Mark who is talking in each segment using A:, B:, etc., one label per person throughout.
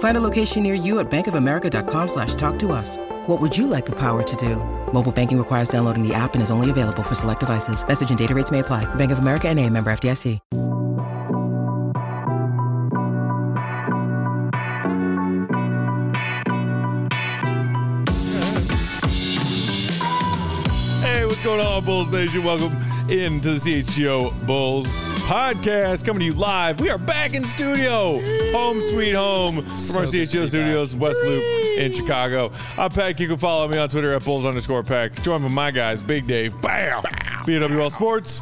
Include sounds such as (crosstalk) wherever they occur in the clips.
A: Find a location near you at bankofamerica.com slash talk to us. What would you like the power to do? Mobile banking requires downloading the app and is only available for select devices. Message and data rates may apply. Bank of America and a member FDIC.
B: Hey, what's going on, Bulls Nation? Welcome into the CHGO Bulls podcast coming to you live. We are back in studio, home sweet home from our CHGO studios, West Loop in Chicago. Uh, I'm Peck. You can follow me on Twitter at Bulls underscore Peck. Join with my guys, Big Dave, Bam, Bawl Sports.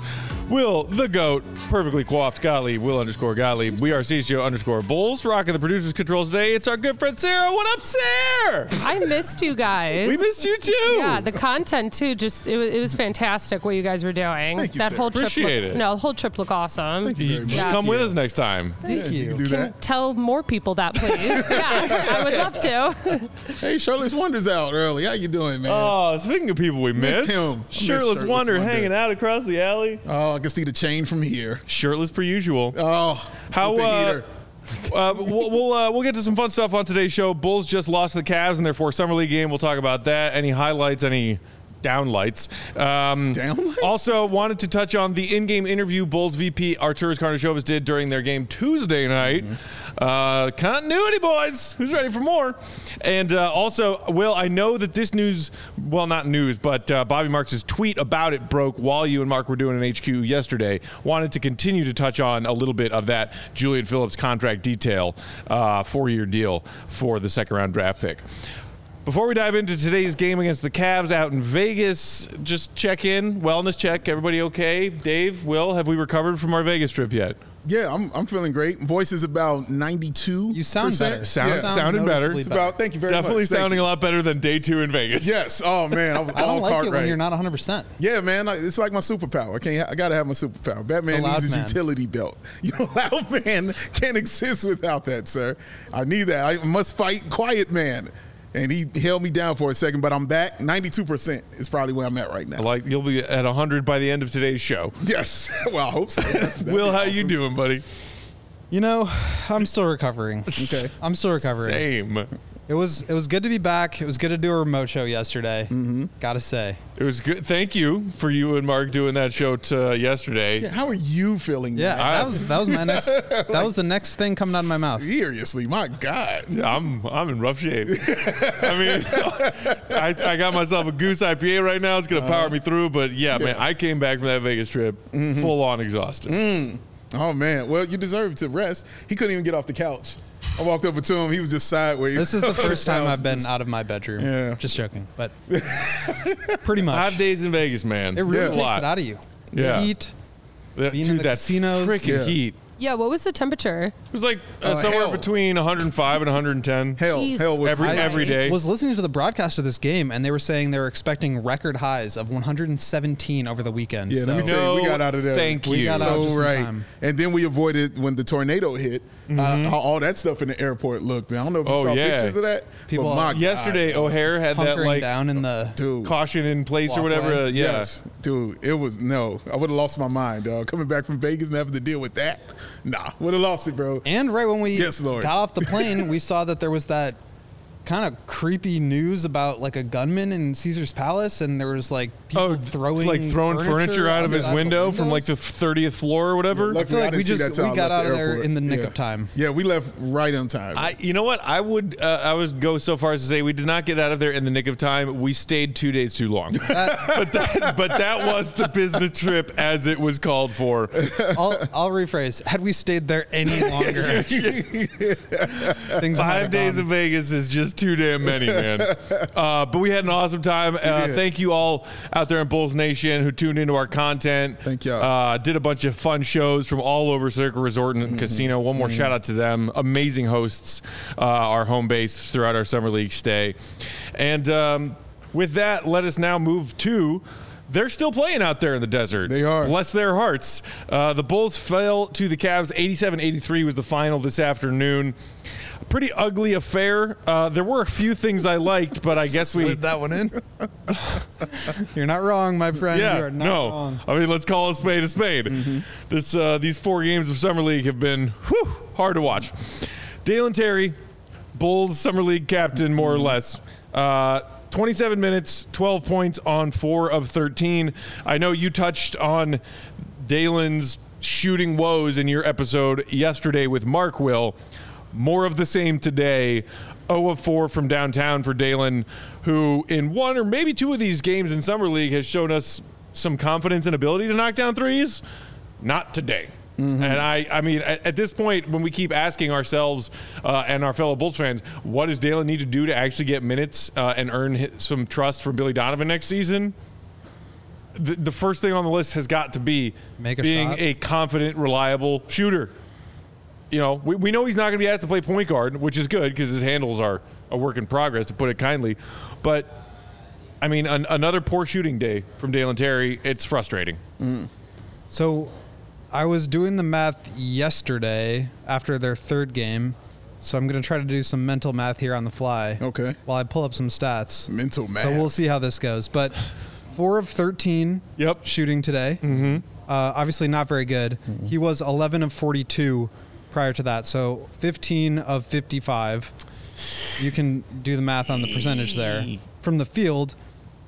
B: Will the goat, perfectly coiffed Gottlieb, Will underscore Gottlieb. We are CHGO underscore Bulls. Rocking the producers controls today. It's our good friend Sarah. What up, Sarah?
C: I missed you guys.
B: We missed you too.
C: Yeah, the content too. Just it was, it was fantastic what you guys were doing.
D: Thank you,
C: that
D: Sarah.
C: whole trip.
B: Appreciate
C: looked,
B: it.
C: No, the whole trip looked awesome.
D: Thank you very.
B: Just
C: Yeah.
B: come with us next time.
D: Yeah, you can do
C: Can
D: that.
C: tell more people that, please. (laughs) yeah, I would love to. (laughs)
D: Hey, Shirtless Wonder's out early. How you doing, man?
B: Oh, speaking of people we missed,
D: Missed him. I missed
B: Shirtless
D: Shirtless
B: Wonder
D: Wonder.
B: hanging out across the alley.
D: Oh, I can see the chain from here.
B: Shirtless per usual.
D: Oh,
B: How uh, (laughs) uh, we'll we'll, uh, we'll get to some fun stuff on today's show. Bulls just lost to the Cavs in their fourth summer league game. We'll talk about that. Any highlights? Any downlights? Um,
D: Downlights?
B: Also, wanted to touch on the in-game interview Bulls VP Arturas Karnisovas did during their game Tuesday night. Uh, continuity, boys. Who's ready for more? And uh, also, Will, I know that this news, well, not news, but uh, Bobby Marks' tweet about it broke while you and Mark were doing an HQ yesterday. Wanted to continue to touch on a little bit of that Julian Phillips contract detail, uh, four-year deal for the second-round draft pick. Before we dive into today's game against the Cavs out in Vegas, just check in, wellness check. Everybody okay? Dave, Will, have we recovered from our Vegas trip yet?
D: Yeah, I'm, I'm feeling great. Voice is about 92.
E: You sound better.
B: Sound-
D: yeah.
B: sounding better.
D: It's about, thank you very
B: Definitely
D: much. Thank
B: sounding a lot better than day two in Vegas.
D: Yes. Oh, man. (laughs) I was
E: I
D: all
E: don't like
D: cart
E: it when you're not 100. percent
D: Yeah, man. It's like my superpower. I can't. I gotta have my superpower. Batman needs
E: loud
D: his
E: man.
D: utility belt. You know, loud man can't exist without that, sir. I need that. I must fight quiet man. And he held me down for a second, but I'm back. 92% is probably where I'm at right now.
B: Like you'll be at 100 by the end of today's show.
D: Yes. (laughs) Well, I hope so. (laughs)
B: Will, how you doing, buddy?
E: You know, I'm still recovering. (laughs)
D: Okay.
E: I'm still recovering.
B: Same.
E: It was it was good to be back. It was good to do a remote show yesterday. Mm-hmm. Gotta say.
B: It was good. Thank you for you and Mark doing that show to, uh, yesterday.
D: Yeah, how are you feeling?
E: Yeah,
D: man?
E: that was that was my next. (laughs) That was the next thing coming out of my mouth.
D: Seriously, my God.
B: I'm I'm in rough shape. I mean, (laughs) I, I got myself a Goose IPA right now. It's gonna power me through. But yeah, man, I came back from that Vegas trip full on exhausted.
D: Oh man. Well, you deserve to rest. He couldn't even get off the couch. I walked over to him. He was just sideways.
E: This is the (laughs) first time I've been
D: just-
E: out of my bedroom.
D: Yeah.
E: Just joking, but (laughs) pretty much.
B: Five days in Vegas, man.
E: It really
D: Yeah.
E: takes
B: A lot.
E: it out of you. The
B: Yeah.
E: Heat.
B: That-
E: being
B: dude,
E: in the
B: that
E: casinos.
B: freaking
D: Yeah.
B: heat.
C: Yeah, what was the temperature?
B: It was like uh,
D: Uh,
B: somewhere
D: hell.
B: between 105 and 110.
D: Hell,
C: Jesus
D: hell was
B: every
C: Christ.
B: every day.
E: was listening to the broadcast of this game, and they were saying they were expecting record highs of 117 over the weekend.
D: Yeah,
E: so
D: let me tell you, we
B: No,
D: got out of there.
B: thank
D: We
B: you.
D: got
E: We got out
D: so
E: just in
D: right.
E: time.
D: And then we avoided when the tornado hit. Uh, how all that stuff in the airport looked, man. I don't know if you
B: Oh,
D: saw
B: yeah.
D: pictures of that.
E: People-
D: but my
B: Yesterday,
D: God,
B: O'Hare had that
E: hunkering
B: like
E: down in the.
D: dude.
B: caution in place or
E: Walkway.
B: whatever. Uh, yeah.
D: Yes, dude. It was no. I would have lost my mind, dog. Coming back from Vegas and having to deal with that. Nah, would have lost it, bro.
E: And right when we
D: Yes, Lord.
E: got off the plane, we saw that there was that kind of creepy news about like a gunman in Caesar's Palace, and there was like people
B: Oh,
E: throwing
B: like throwing furniture, out of his
E: outside the
B: window from like the thirtieth floor or whatever.
E: I feel like we just- we got
D: left
E: out
D: the
E: of there in the nick
D: Yeah.
E: of time.
D: Yeah, we left right on time.
B: I, you know what? I would, uh, I would go so far as to say we did not get out of there in the nick of time. We stayed two days too long, (laughs) (laughs) but that, but that was the business trip as it was called for. (laughs)
E: I'll, I'll rephrase. Had we stayed there any longer, things
B: Five days
E: gone.
B: in Vegas is just too damn many, man. (laughs) Uh, but we had an awesome time. Uh, thank you all out there in Bulls Nation who tuned into our content.
D: Thank y'all.
B: Uh, did a bunch of fun shows from all over Circa Resort and
D: Mm-hmm.
B: Casino. One more shout out to them. Amazing hosts, uh, our home base throughout our summer league stay. And um, with that, let us now move to. They're still playing out there in the desert.
D: They are.
B: Bless their hearts. Uh, the Bulls fell to the Cavs. 87 83 was the final this afternoon. A pretty ugly affair. Uh, there were a few things I liked, but I guess we.
E: Slid that one in. (laughs) You're not wrong, my friend. you
B: Yeah,
E: are not
B: no.
E: wrong.
B: I mean, let's call a spade a spade. This, uh, these four games of summer league have been whew, hard to watch. Dalen Terry, Bulls summer league captain, more or less. Uh, 27 minutes, 12 points on four of 13. I know you touched on Dalen's shooting woes in your episode yesterday with Mark Will. More of the same today. 0 of 4 from downtown for Dalen, who in one or maybe two of these games in Summer League has shown us some confidence and ability to knock down threes. Not today. And I, I mean, at, at this point, when we keep asking ourselves uh, and our fellow Bulls fans, what does Dalen need to do to actually get minutes uh, and earn hi- some trust from Billy Donovan next season? The, the first thing on the list has got to be
E: Make a
B: being
E: shot.
B: a confident, reliable shooter. You know, we, we know he's not going to be asked to play point guard, which is good because his handles are a work in progress, to put it kindly. But I mean, an, another poor shooting day from Dalen Terry. It's frustrating.
E: So I was doing the math yesterday after their third game. So I'm going to try to do some mental math here on the fly.
D: Okay.
E: While I pull up some stats.
D: Mental math.
E: So we'll see how this goes. But (laughs) four of 13
B: Yep.
E: shooting today. Mm-hmm. Uh, obviously not very good. He was 11 of 42 prior to that. So 15 of 55. You can do the math on the percentage there from the field.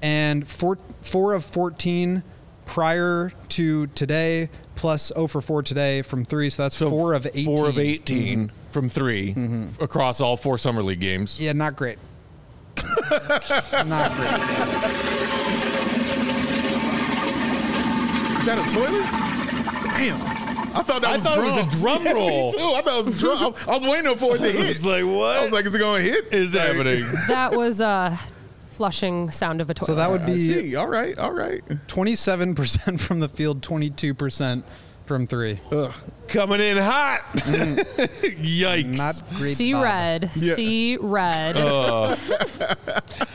E: And four, four of 14 prior to today, plus 0 for 4 today from three. So that's four of 18.
B: Four of 18 mm-hmm. from 3 mm-hmm. across all four summer league games.
E: Yeah, not great. (laughs) not great.
D: Is that a toilet? Damn. I thought that
B: I
D: was
B: thought it was a
D: drums.
B: drum
D: Yeah,
B: roll.
D: Me too. I thought it was a drum. I, I was waiting for it to hit.
B: It's like what?
D: I was like, is it going to hit?
B: is
D: Like,
B: happening? (laughs)
C: That was a flushing sound of a toilet.
E: So that would
D: I
E: be
D: see. All right. All right.
E: 27% from the field, 22% from three.
B: Coming in hot. Mm. (laughs) Yikes.
E: Not great.
C: See
E: Bob.
C: red. See red. (laughs)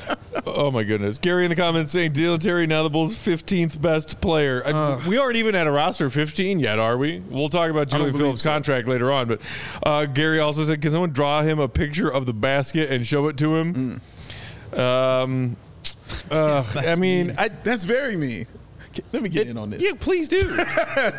B: Oh my goodness. Gary in the comments saying Dalen Terry now the Bulls' 15th best player. I- we aren't even at a roster of 15 yet, are we? We'll talk about Julian Phillips'
D: so.
B: contract later on. But uh, Gary also said, can someone draw him a picture of the basket and show it to him? Um, (laughs) uh, I mean, I,
D: That's very mean. Let me get in on this.
B: yeah, please do. (laughs)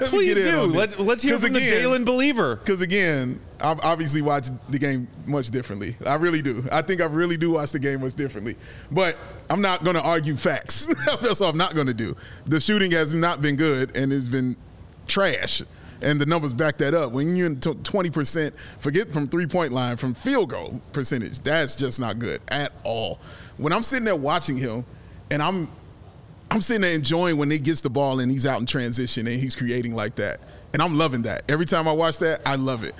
B: please do. Let's let's hear from the
D: again-
B: Dalen believer.
D: Because again, I've obviously watched the game much differently. I really do. I think I really do watch the game much differently. But I'm not going to argue facts. (laughs) That's what I'm not going to do. The shooting has not been good and it's been trash. And the numbers back that up. When you're in 20%, forget from three point line, from field goal percentage, that's just not good at all. When I'm sitting there watching him and I'm I'm sitting there enjoying when he gets the ball and he's out in transition and he's creating like that. And I'm loving that. Every time I watch that, I love it.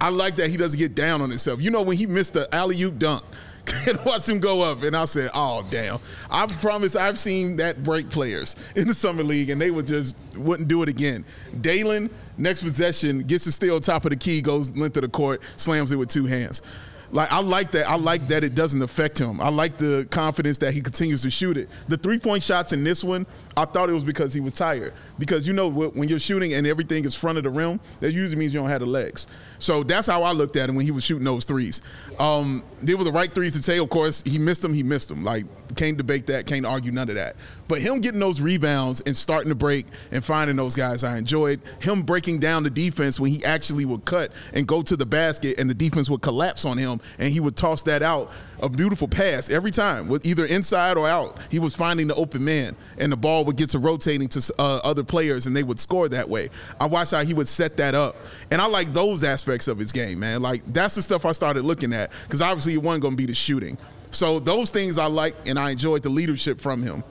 D: I like that he doesn't get down on himself. You know, when he missed the alley oop dunk (laughs) and watch him go up, and I said, oh, damn. I promise I've seen that break players (laughs) in the Summer League and they would just wouldn't do it again. Dalen, next possession, gets the steal top of the key, goes length of the court, slams it with two hands. Like I like that. I like that it doesn't affect him. I like the confidence that he continues to shoot it. The three point shots in this one, I thought it was because he was tired. Because you know when you're shooting and everything is front of the rim, that usually means you don't have the legs. So that's how I looked at him when he was shooting those threes. Um, they were the right threes to take. Of course, he missed them. He missed them. Like can't debate that. Can't argue none of that. But him getting those rebounds and starting to break and finding those guys, I enjoyed him breaking down the defense when he actually would cut and go to the basket and the defense would collapse on him and he would toss that out. A beautiful pass every time, with either inside or out. He was finding the open man and the ball would get to rotating to uh, other players and they would score that way. I watched how he would set that up, and I like those aspects of his game, man. Like that's the stuff I started looking at because obviously it wasn't going to be the shooting. So those things I like, and I enjoyed the leadership from him,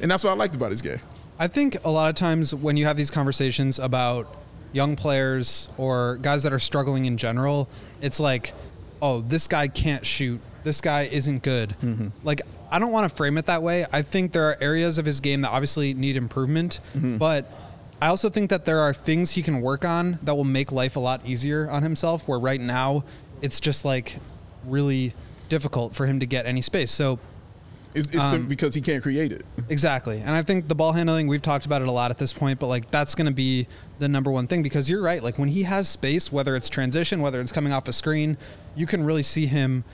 D: and that's what I liked about his game.
E: I think a lot of times when you have these conversations about young players or guys that are struggling in general, it's like, oh, this guy can't shoot. This guy isn't good. Mm-hmm. Like, I don't want to frame it that way. I think there are areas of his game that obviously need improvement, but I also think that there are things he can work on that will make life a lot easier on himself, where right now it's just like really difficult for him to get any space. So,
D: It's, it's
E: Um,
D: because he can't create it.
E: Exactly. And I think the ball handling, we've talked about it a lot at this point, but like that's going to be the number one thing because you're right. Like when he has space, whether it's transition, whether it's coming off a screen, you can really see him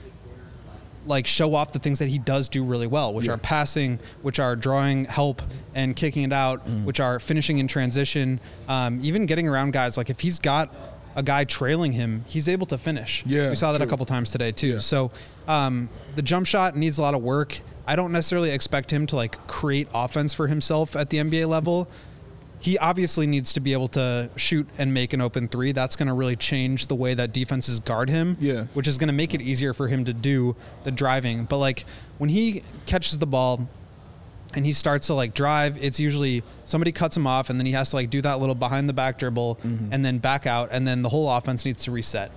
E: like show off the things that he does do really well, which
D: Yeah.
E: are passing, which are drawing help and kicking it out,
D: Mm.
E: which are finishing in transition, um, even getting around guys. Like if he's got a guy trailing him, he's able to finish.
D: Yeah,
E: we saw that a couple times today too.
D: Yeah.
E: So um, the jump shot needs a lot of work. I don't necessarily expect him to like create offense for himself at the NBA level. He obviously needs to be able to shoot and make an open three. That's going to really change the way that defenses guard him.
D: Yeah.
E: Which is going to make it easier for him to do the driving. But like when he catches the ball and he starts to like drive, it's usually somebody cuts him off and then he has to like do that little behind the back dribble and then back out and then the whole offense needs to reset.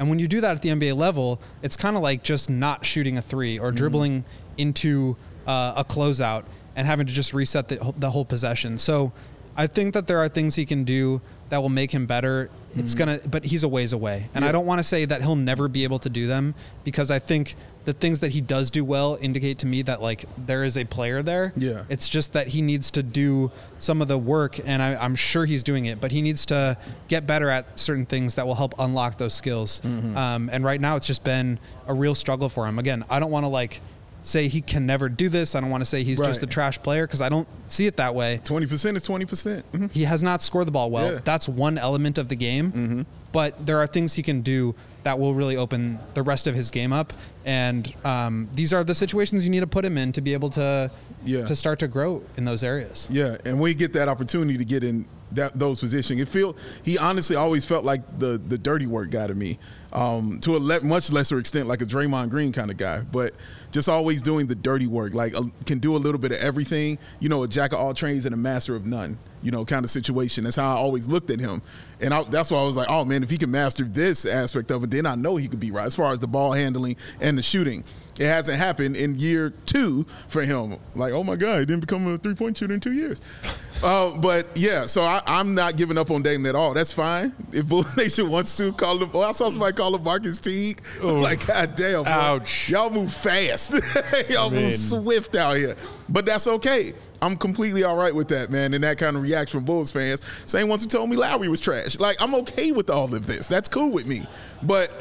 E: And when you do that at the NBA level, it's kind of like just not shooting a three or dribbling into uh, a closeout and having to just reset the, the whole possession. So I think that there are things he can do that will make him better. It's gonna, but he's a ways away, and I don't want to say that he'll never be able to do them because I think the things that he does do well indicate to me that like there is a player there.
D: Yeah.
E: It's just that he needs to do some of the work, and I, I'm sure he's doing it. But he needs to get better at certain things that will help unlock those skills. Um, and right now, it's just been a real struggle for him. Again, I don't want to like say he can never do this. I don't want to say he's just a trash player because I don't see it that way.
D: Twenty percent is twenty percent.
E: He has not scored the ball well.
D: Yeah. Mm-hmm.
E: That's one element of the game. But there are things he can do that will really open the rest of his game up. And um, these are the situations you need to put him in to be able to
D: Yeah.
E: to start to grow in those areas.
D: Yeah, and when you get that opportunity to get in that those positions, it feel he honestly always felt like the the dirty work guy to me, um, to a le- much lesser extent, like a Draymond Green kind of guy, but just always doing the dirty work, like uh, can do a little bit of everything. You know, a jack of all trades and a master of none. You know, kind of situation. That's how I always looked at him, and I, that's why I was like, oh man, if he can master this aspect of it, then I know he could be right as far as the ball handling and the shooting. It hasn't happened in year two for him. Like, oh my God, he didn't become a three point shooter in two years. (laughs) Uh, but yeah, so I, I'm not giving up on Dalen at all. That's fine. If Bulls (laughs) Nation wants to call him, oh, I saw somebody call him Marquis Teague. like, God damn.
B: Ouch.
D: Y'all move fast. (laughs) Y'all
B: mean-
D: move swift out here. But that's okay. I'm completely all right with that, man. And that kind of reaction from Bulls fans. Same ones who told me Lowry was trash. Like, I'm okay with all of this. That's cool with me. But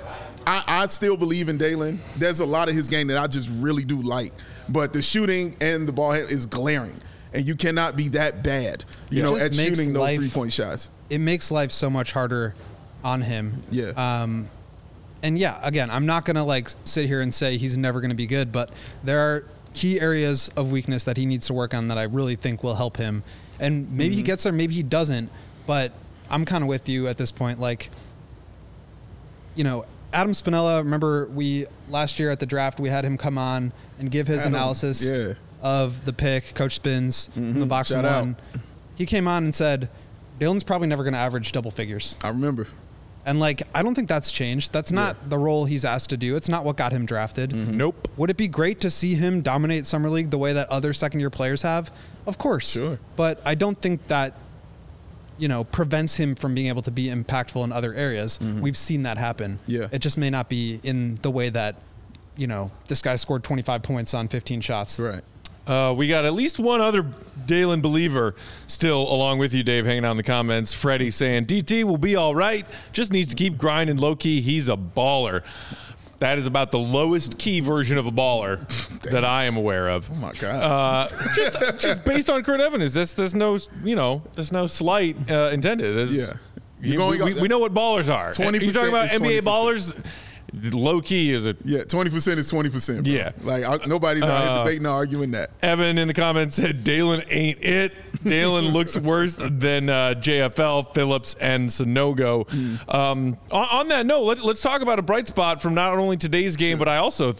D: I, I still believe in Dalen. There's a lot of his game that I just really do like. But the shooting and the ball head is glaring. And you cannot be that bad, you
E: It
D: know, at shooting those three point shots.
E: It makes life so much harder on him.
D: Yeah.
E: Um, and yeah, again, I'm not gonna like sit here and say he's never gonna be good, but there are key areas of weakness that he needs to work on that I really think will help him. And maybe he mm-hmm. gets there, maybe he doesn't. But I'm kind of with you at this point. Like, you know, Adam Spinella. Remember, we last year at the draft we had him come on and give his
D: Adam,
E: analysis
D: yeah.
E: of the pick, Coach Spins, in the mm-hmm. box
D: Shout
E: and
D: out.
E: one. He came on and said, "Dalen's probably never going to average double figures."
D: I remember.
E: And like, I don't think that's changed. That's not the role he's asked to do. It's not what got him drafted. Mm-hmm.
B: Nope.
E: Would it be great to see him dominate summer league the way that other second year players have? Of course.
D: Sure.
E: But I don't think that you know prevents him from being able to be impactful in other areas. Mm-hmm. We've seen that happen.
D: Yeah.
E: It just may not be in the way that you know this guy scored 25 points on 15 shots.
D: Right.
B: Uh, we got at least one other Dalen believer still along with you, Dave, hanging out in the comments. Freddie saying DT will be all right. Just needs to keep grinding low key. He's a baller. That is about the lowest key version of a baller (laughs) that I am aware of.
D: Oh my god.
B: Uh, just, just based on Kurt Evans, there's, there's no, you know, there's no slight uh, intended. There's-
D: Yeah.
B: you-
D: You're going-
B: we, we know what ballers are.
D: 20%
B: You talking about NBA
D: 20%.
B: ballers? Low key is a
D: yeah, twenty percent is twenty percent.
B: Yeah.
D: like I, nobody's out here
B: Uh,
D: debating or arguing that.
B: Evan in the comments said Dalen ain't it. Dalen (laughs) looks worse than uh, JFL, Phillips, and Sanogo. Um, on, on that note, let, us talk about a bright spot from not only today's game, but I also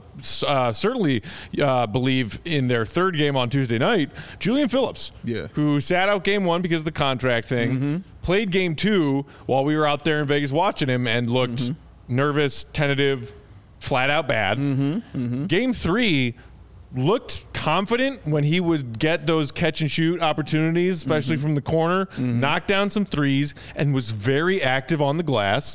B: uh, certainly uh, believe in their third game on Tuesday night, Julian Phillips,
D: Yeah.
B: who sat out game one because of the contract thing, played game two while we were out there in Vegas watching him and looked nervous, tentative, flat out bad. Mm-hmm, mm-hmm. Game three looked confident when he would get those catch and shoot opportunities, especially mm-hmm. from the corner, knock down some threes, and was very active on the glass.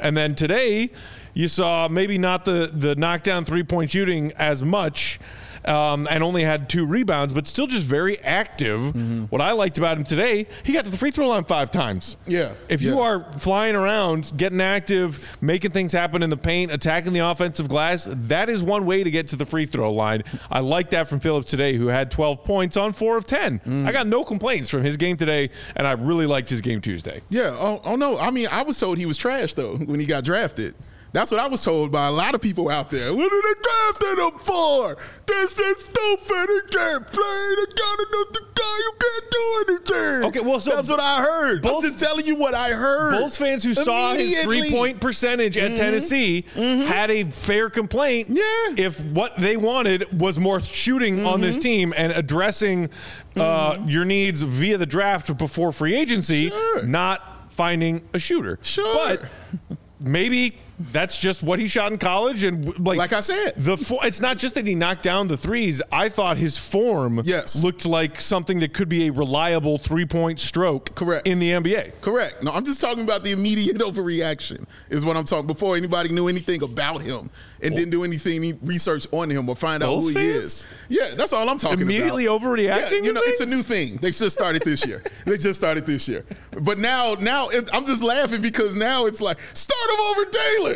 B: And then today, you saw maybe not the the knockdown three point shooting as much. Um, and only had two rebounds, but still just very active. What I liked about him today, he got to the free throw line five times.
D: Yeah,
B: If you
D: yeah.
B: are flying around, getting active, making things happen in the paint, attacking the offensive glass, that is one way to get to the free throw line. I like that from Phillips today, who had 12 points on four of 10.
D: Mm.
B: I got no complaints from his game today, and I really liked his game Tuesday.
D: Yeah. Oh, oh no. I mean, I was told he was trash though when he got drafted. That's what I was told by a lot of people out there. What are they drafting him for? This is stupid. He can't play. They got another guy. You can't do anything.
B: Okay, well, so
D: that's what I heard.
B: Bulls-
D: I'm just telling you what I heard.
B: Bulls fans who saw his three point percentage at mm-hmm. Tennessee mm-hmm. had a fair complaint.
D: Yeah.
B: If what they wanted was more shooting on this mm-hmm. team and addressing uh, your needs via the draft before free agency,
D: Sure.
B: not finding a shooter.
D: Sure.
B: But maybe that's just what he shot in college and like
D: Like I said.
B: the fo- it's not just that he knocked down the threes i thought his form
D: Yes.
B: looked like something that could be a reliable three-point stroke
D: Correct.
B: in the nba
D: Correct. No, I'm just talking about the immediate (laughs) overreaction is what I'm talking. Before anybody knew anything about him and didn't do anything any research on him or find out who he
B: fans?
D: is. Yeah, that's all I'm talking
B: Immediately
D: about.
B: Immediately overreacting
D: Yeah, you know, it's a new thing. They just started this year. (laughs) they just started this year. But now, now I'm just laughing because now it's like start him over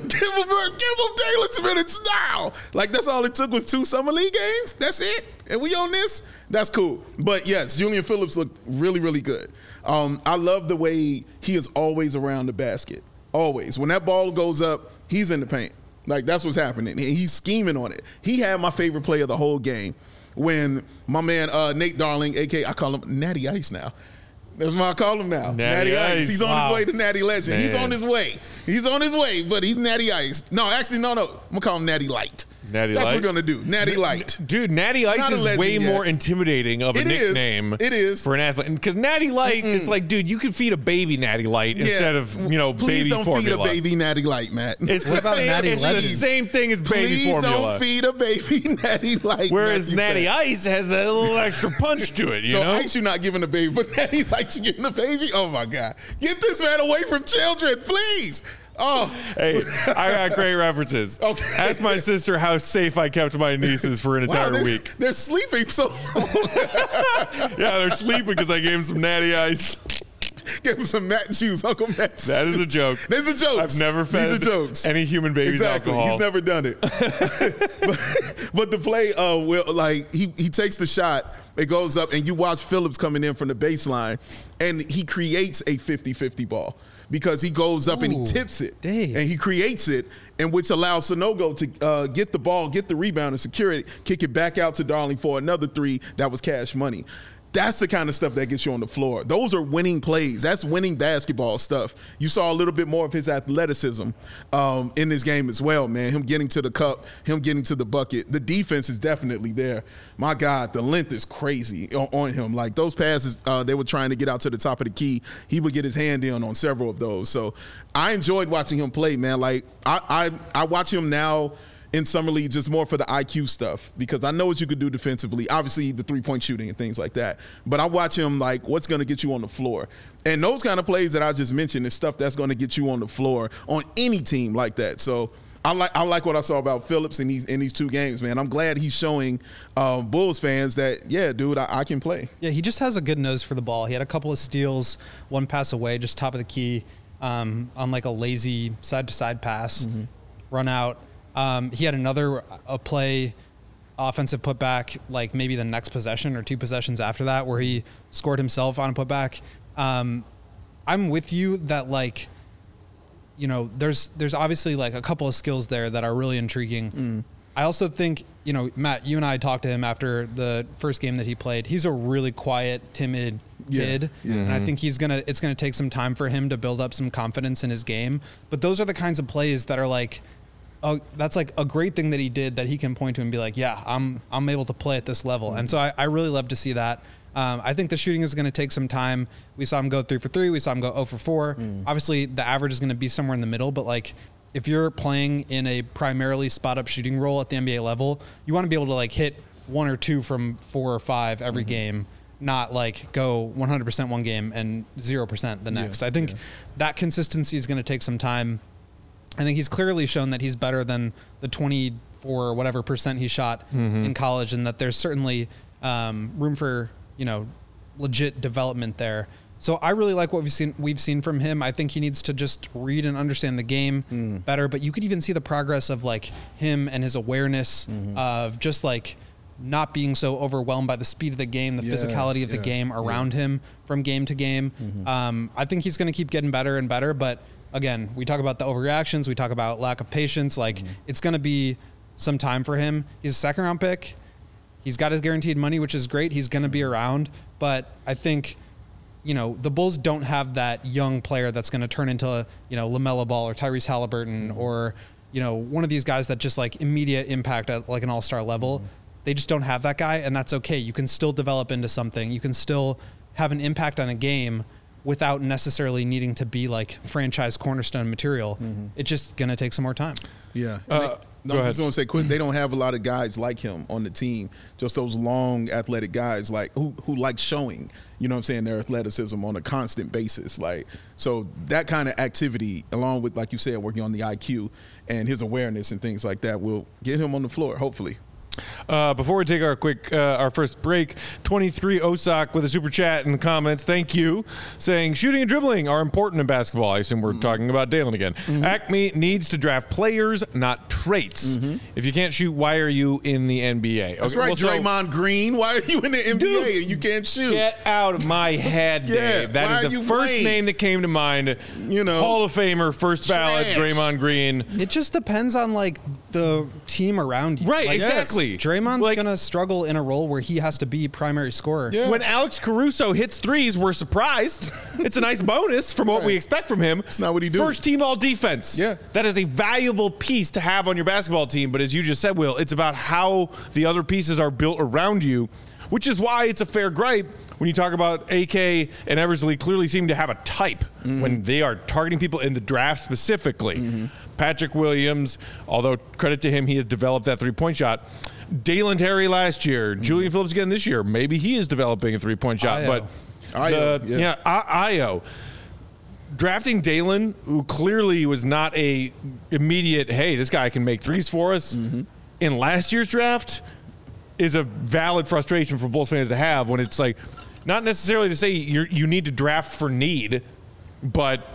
D: (laughs) Give him, give him Dalen's minutes now. Like that's all it took was two summer league games. That's it. And we on this. That's cool. But yes, Julian Phillips looked really, really good. Um, I love the way he is always around the basket. Always. When that ball goes up, he's in the paint. Like that's what's happening. He's scheming on it. He had my favorite play of the whole game when my man uh, Nate Darling, aka I call him Natty Ice now. That's what I call him now.
B: Natty Ice.
D: He's on
B: Wow.
D: his way to Natty Legend. He's on his way. He's on his way, but he's Natty Ice. No, actually, no, no. I'm gonna call him Natty Light.
B: Natty
D: That's
B: Light?
D: what we're gonna do. Natty Light.
B: Dude, Natty Ice
D: Not a
B: is
D: legend
B: way
D: yet.
B: more intimidating of a
D: It is.
B: nickname.
D: It is.
B: for an athlete because Natty Light is like, dude, you can feed a baby Natty Light instead of you know
D: Please
B: baby
D: don't
B: formula.
D: feed a baby Natty Light, Matt.
B: It's
E: What
B: the
E: about
B: same.
E: Natty
B: it's the
E: Legend?
B: same thing as baby
D: Please
B: formula.
D: don't feed a baby (laughs) Natty Light.
B: Whereas
D: Matthew
B: Natty
D: Fat.
B: Ice has a little extra punch to it. You
D: so
B: know.
D: Ice, you're not giving a baby, but Natty Light, you're giving a baby? Oh my God! Get this man away from children, please. Oh,
B: Hey, I got great references. (laughs)
D: Okay.
B: Ask my sister how safe I kept my nieces for an
D: wow,
B: entire
D: they're,
B: week.
D: they're sleeping so. (laughs)
B: Yeah, they're sleeping because I gave them some Natty Ice. (laughs)
D: Give them some Matt juice, Uncle Matt.
B: That is a joke.
D: These are jokes.
B: I've never fed
D: These are jokes.
B: any human baby
D: exactly.
B: alcohol.
D: He's never done it. but, but the play, uh, will like he he takes the shot, it goes up, and you watch Phillips coming in from the baseline, and he creates a 50-50 ball. Because he goes up and he tips it,
E: Dave.
D: and he creates it, and which allows Sanogo to uh, get the ball, get the rebound, and secure it, kick it back out to Darling for another three that was cash money. That's the kind of stuff that gets you on the floor. Those are winning plays. That's winning basketball stuff. You saw a little bit more of his athleticism um, in this game as well, man. Him getting to the cup, him getting to the bucket. The defense is definitely there. My God, the length is crazy on, on him. Like those passes, uh, they were trying to get out to the top of the key. He would get his hand in on several of those. So I enjoyed watching him play, man. Like I, I, I watch him now in summer league just more for the IQ stuff because I know what you could do defensively. Obviously, the three point shooting and things like that. But I watch him like what's going to get you on the floor, and those kind of plays that I just mentioned is stuff that's going to get you on the floor on any team like that. So I like I like what I saw about Phillips in these in these two games, man. I'm glad he's showing um, Bulls fans that yeah, dude, I, I can play.
E: Yeah, he just has a good nose for the ball. He had a couple of steals, one pass away, just top of the key, um, on like a lazy side to side pass, run out. Um, he had another a play, offensive putback, like maybe the next possession or two possessions after that, where he scored himself on a putback. Um, I'm with you that like, you know, there's there's obviously like a couple of skills there that are really intriguing. I also think, you know, Matt, you and I talked to him after the first game that he played. He's a really quiet, timid
D: Yeah,
E: kid,
D: yeah.
E: and I think he's gonna. It's gonna take some time for him to build up some confidence in his game. But those are the kinds of plays that are like, oh, that's like a great thing that he did that he can point to and be like, yeah, I'm I'm able to play at this level. And so I, I really love to see that. Um, I think the shooting is going to take some time. We saw him go three for three. We saw him go 0 for 4. Obviously, the average is going to be somewhere in the middle, but like if you're playing in a primarily spot up shooting role at the NBA level, you want to be able to like hit one or two from four or five every game, not like go 100% one game and 0% the next. I think that consistency is going to take some time. I think he's clearly shown that he's better than the 24 or whatever percent he shot in college, and that there's certainly um, room for you know legit development there. So I really like what we've seen we've seen from him. I think he needs to just read and understand the game better. But you could even see the progress of like him and his awareness of just like not being so overwhelmed by the speed of the game, the
D: Yeah,
E: physicality of the
D: yeah,
E: game
D: yeah.
E: around him from game to game. Um, I think he's going to keep getting better and better. But again, we talk about the overreactions, we talk about lack of patience. Like mm-hmm. it's going to be some time for him. He's a second round pick. He's got his guaranteed money, which is great. He's going to be mm-hmm. around. But I think, you know, the Bulls don't have that young player that's going to turn into, you know, LaMelo Ball or Tyrese Halliburton mm-hmm. or, you know, one of these guys that just like immediate impact at like an all star level. They just don't have that guy, and that's okay. You can still develop into something. You can still have an impact on a game without necessarily needing to be like franchise cornerstone material. It's just going to take some more time.
D: Yeah.
B: Uh,
D: they- no, I'm just gonna say, Quentin. They don't have a lot of guys like him on the team. Just those long, athletic guys, like who who like showing. You know, what I'm saying their athleticism on a constant basis. Like so, that kind of activity, along with like you said, working on the IQ and his awareness and things like that, will get him on the floor. Hopefully.
B: Uh, before we take our quick, uh, our first break, 23 Osak with a super chat in the comments. Thank you. Saying shooting and dribbling are important in basketball. I assume we're talking about Dalen again. Acme needs to draft players, not traits. If you can't shoot, why are you in the NBA?
D: That's
B: Okay,
D: right,
B: well, so-
D: Draymond Green. Why are you in the NBA and you can't shoot?
B: Get out of my (laughs) head,
D: Yeah,
B: Dave. That
D: why
B: the first
D: lame?
B: name that came to mind.
D: You know.
B: Hall of Famer, first ballot,
D: Trash.
B: Draymond Green.
E: It just depends on like the team around you.
B: Right,
E: Like,
B: exactly.
E: Draymond's
B: Like-
E: gonna struggle in a role where he has to be primary scorer.
D: Yeah.
B: When Alex Caruso hits threes, we're surprised. (laughs) It's a nice bonus from what we expect from him. It's
D: not what he do.
B: First team all defense.
D: Yeah.
B: That is a valuable piece to have on your basketball team. But as you just said, Will, it's about how the other pieces are built around you, which is why it's a fair gripe when you talk about AK and Eversley clearly seem to have a type when mm-hmm. they are targeting people in the draft specifically. Mm-hmm. Patrick Williams, although credit to him, he has developed that three point shot. Dalen Terry last year, mm-hmm. Julian Phillips again this year. Maybe he is developing a three point shot,
E: Io.
B: but
D: Io,
B: the-
D: yeah.
B: yeah, I- Io. Drafting Dalen, who clearly was not a immediate, hey, this guy can make threes for us,
D: Mm-hmm.
B: in last year's draft, is a valid frustration for Bulls fans to have when it's like, not necessarily to say you you need to draft for need, but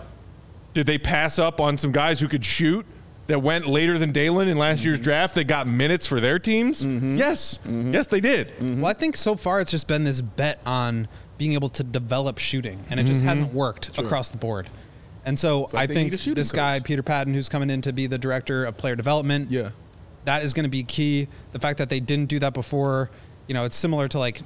B: did they pass up on some guys who could shoot that went later than Dalen in last year's draft that got minutes for their teams? Yes, yes, they did.
E: Well, I think so far it's just been this bet on being able to develop shooting, and it just hasn't worked across the board. And so
D: like
E: I think
D: a shooting
E: this guy. Peter Patton, who's coming in to be the director of player development,
D: Yeah.
E: That is going to be key. The fact that they didn't do that before, you know, it's similar to like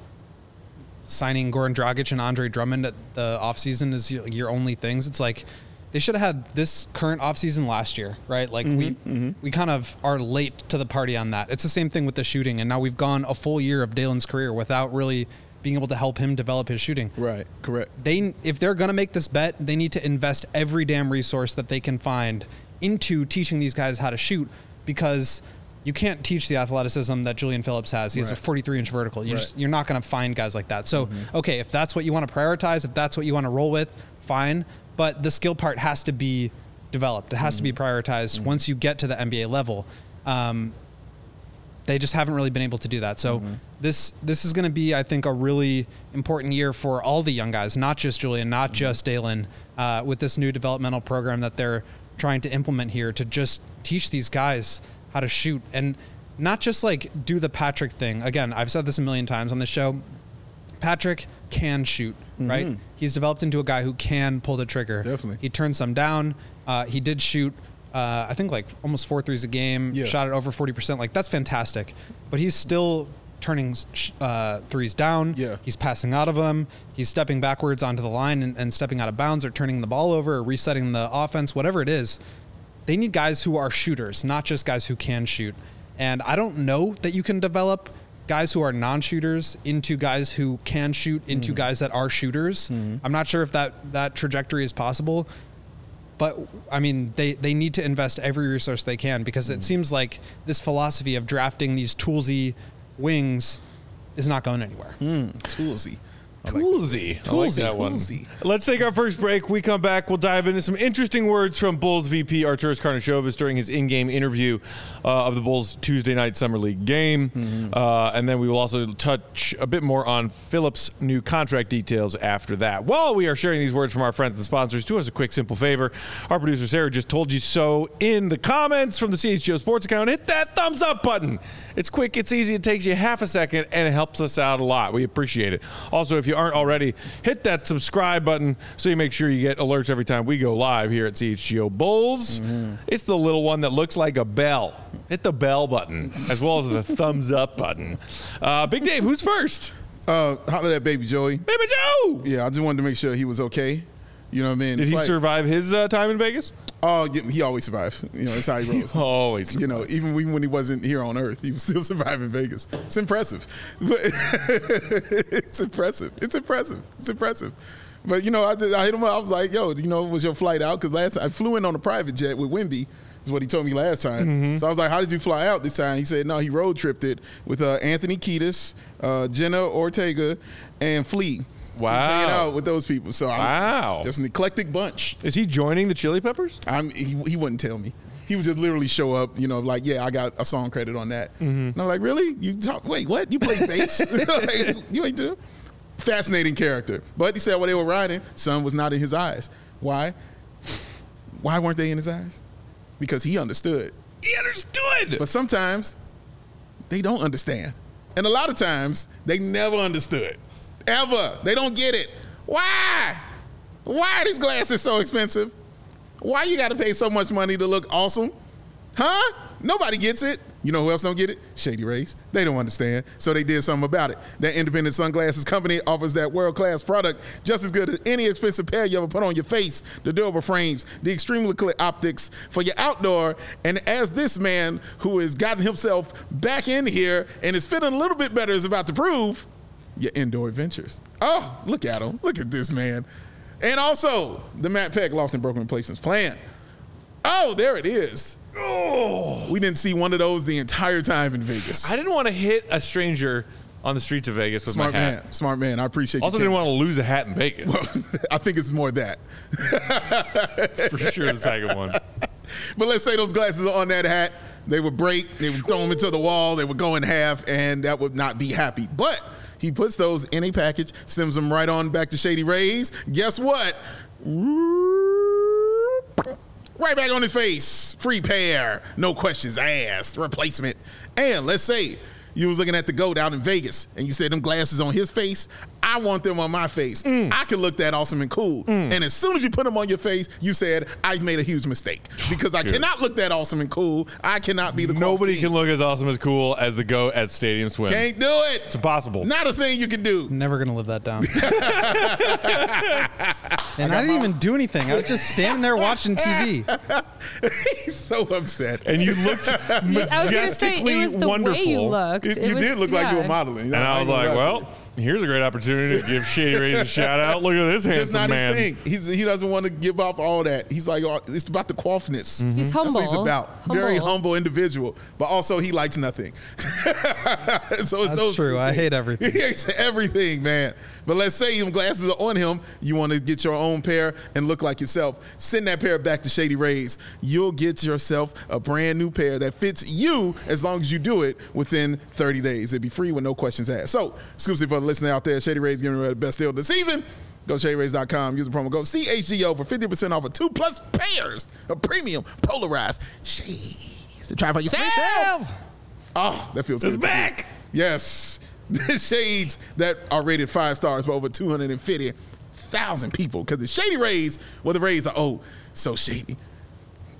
E: signing Goran Dragic and Andre Drummond at the offseason is your, only things. It's like they should have had this current offseason last year, right? Like we mm-hmm, mm-hmm. we kind of are late to the party on that. It's the same thing with the shooting, and now we've gone a full year of Dalen's career without really being able to help him develop his shooting
D: Right. Correct.
E: they if they're going to make this bet, they need to invest every damn resource that they can find into teaching these guys how to shoot because you can't teach the athleticism that Julian Phillips has. He has a 43 inch vertical. You
D: Right.
E: just you're not going to find guys like that. So,
B: Mm-hmm.
E: okay, if that's what you want to prioritize, if that's what you want to roll with, fine, but the skill part has to be developed. It has to be prioritized once you get to the NBA level. Um, they just haven't really been able to do that. So this this is going to be, I think, a really important year for all the young guys, not just Julian, not just Dalen, uh, with this new developmental program that they're trying to implement here to just teach these guys how to shoot and not just like do the Patrick thing. Again, I've said this a million times on the show. Patrick can shoot, right? He's developed into a guy who can pull the trigger.
D: Definitely.
E: He turned some down. Uh, he did shoot, uh, I think, like almost four threes a game.
D: Yeah.
E: Shot at over 40%. Like, that's fantastic. But he's still turning uh, threes down.
D: Yeah.
E: He's passing out of them. He's stepping backwards onto the line and, and stepping out of bounds or turning the ball over or resetting the offense, whatever it is. They need guys who are shooters, not just guys who can shoot. And I don't know that you can develop guys who are non-shooters into guys who can shoot into mm-hmm. guys that are shooters. Mm-hmm. I'm not sure if that that trajectory is possible, but I mean they they need to invest every resource they can because it mm-hmm. seems like this philosophy of drafting these toolsy wings is not going anywhere.
D: Hmm, toolsy.
B: Toolsy. I like that one.
D: toolsy.
B: Let's take our first break. We come back. We'll dive into some interesting words from Bulls VP Arturas Karnisovas during his in-game interview uh, of the Bulls Tuesday night summer league game,
D: Mm-hmm.
B: uh, and then we will also touch a bit more on Phillips' new contract details after that. While we are sharing these words from our friends and sponsors, do us a quick, simple favor. Our producer Sarah just told you so in the comments from the CHGO Sports account. Hit that thumbs up button. It's quick, it's easy, it takes you half a second, and it helps us out a lot. We appreciate it. Also, if you aren't already, hit that subscribe button so you make sure you get alerts every time we go live here at CHGO Bulls. It's the little one that looks like a bell. Hit the bell button as well as the (laughs) thumbs up button. Uh, Big Dave, who's first?
D: Uh, holler at baby Joey.
B: Baby Joe!
D: Yeah, I just wanted to make sure he was okay. You know what I mean?
B: Did he
D: Like-
B: survive his uh, time in Vegas?
D: Oh, he always survives. You know, that's how he (laughs) rolls.
B: Always.
D: You know, even when he wasn't here on Earth, he was still (laughs) surviving Vegas. It's impressive. But (laughs) it's impressive. It's impressive. It's impressive. But you know, I, I hit him up. I was like, "Yo, you know, was your flight out?" Because last time, I flew in on a private jet with Wemby. Is what he told me last time. So I was like, "How did you fly out this time?" He said, "No, he road tripped it with uh, Anthony Kiedis, uh, Jenna Ortega, and Flea.
B: Wow.
D: It out with those people. So I'm
B: Wow.
D: just an eclectic bunch.
B: Is he joining the Chili Peppers?
D: I'm, he, he wouldn't tell me. He would just literally show up, you know, like, yeah, I got a song credit on that. Mm-hmm. And I'm like, really? You talk? Wait, what? You play bass? (laughs) (laughs) Like, you ain't do? Fascinating character. But he said while they were riding, sun was not in his eyes. Why? Why weren't they in his eyes? Because he understood.
B: He understood.
D: But sometimes they don't understand. And a lot of times they never understood. Ever. They don't get it. Why? Why are these glasses so expensive? Why you gotta pay so much money to look awesome? Huh? Nobody gets it. You know who else don't get it? Shady Rays. They don't understand. So they did something about it. That independent sunglasses company offers that world-class product just as good as any expensive pair you ever put on your face. The durable frames, the extremely clear optics for your outdoor. And as this man who has gotten himself back in here and is feeling a little bit better is about to prove, your indoor adventures. Oh, look at him. Look at this man. And also, the Matt Peck Lost and Broken Replacements plan. Oh, there it is. Oh, we didn't see one of those the entire time in Vegas.
B: I didn't want to hit a stranger on the streets of Vegas with
D: Smart
B: my hat.
D: man, smart man. I appreciate.
B: Also,
D: you
B: didn't want to lose a hat in Vegas. (laughs)
D: I think it's more that.
B: It's (laughs) for sure, the second one. (laughs)
D: But let's say those glasses are on that hat. They would break. They would throw them into the wall. They would go in half, and that would not be happy. But he puts those in a package, sends them right on back to Shady Rays. Guess what? Right back on his face. Free pair. No questions asked. Replacement. And let's say you was looking at the goat out in Vegas and you said them glasses on his face. I want them on my face. Mm. I can look that awesome and cool. Mm. And as soon as you put them on your face, you said, I've made a huge mistake. (sighs) Because I cannot look that awesome and cool. I cannot be the
B: Nobody can look as awesome as cool as the goat at Stadium Swim.
D: Can't do it.
B: It's impossible.
D: Not a thing you can do.
E: Never gonna live that down. (laughs) (laughs) and I, didn't even do anything. I was just standing there watching TV. (laughs)
D: He's so upset.
B: And you looked
C: I was say
B: majestically
C: it was the
B: wonderful.
C: way you looked.
D: You,
C: It
D: you
C: was-
D: did look like you were modeling.
B: And I was like, well, Here's a great opportunity to give Shady Rays a shout out. Look at this
D: It's
B: handsome
D: just not
B: man.
D: his thing. He's, he doesn't want to give off all that. He's like, oh, it's about the quaffness.
B: Mm-hmm.
C: He's humble.
D: That's what he's about. Very humble individual, but also he likes nothing. (laughs) so it's
E: That's
D: those
E: true. I hate everything. (laughs)
D: He hates everything, man. But let's say him glasses are on him. You want to get your own pair and look like yourself. Send that pair back to Shady Rays. You'll get yourself a brand new pair that fits you as long as you do it within 30 days. It'd be free with no questions asked. So, exclusive for the listener out there, Shady Rays giving away the best deal of the season. Go to ShadyRays.com. Use the promo code CHGO for 50% off of two plus pairs of premium polarized shades try for yourself. Oh, that feels
B: It's
D: good. It's
B: back.
D: Yes. (laughs) The shades that are rated five stars by over 250,000 people. Because the Shady Rays, well, the Rays are, oh, so shady.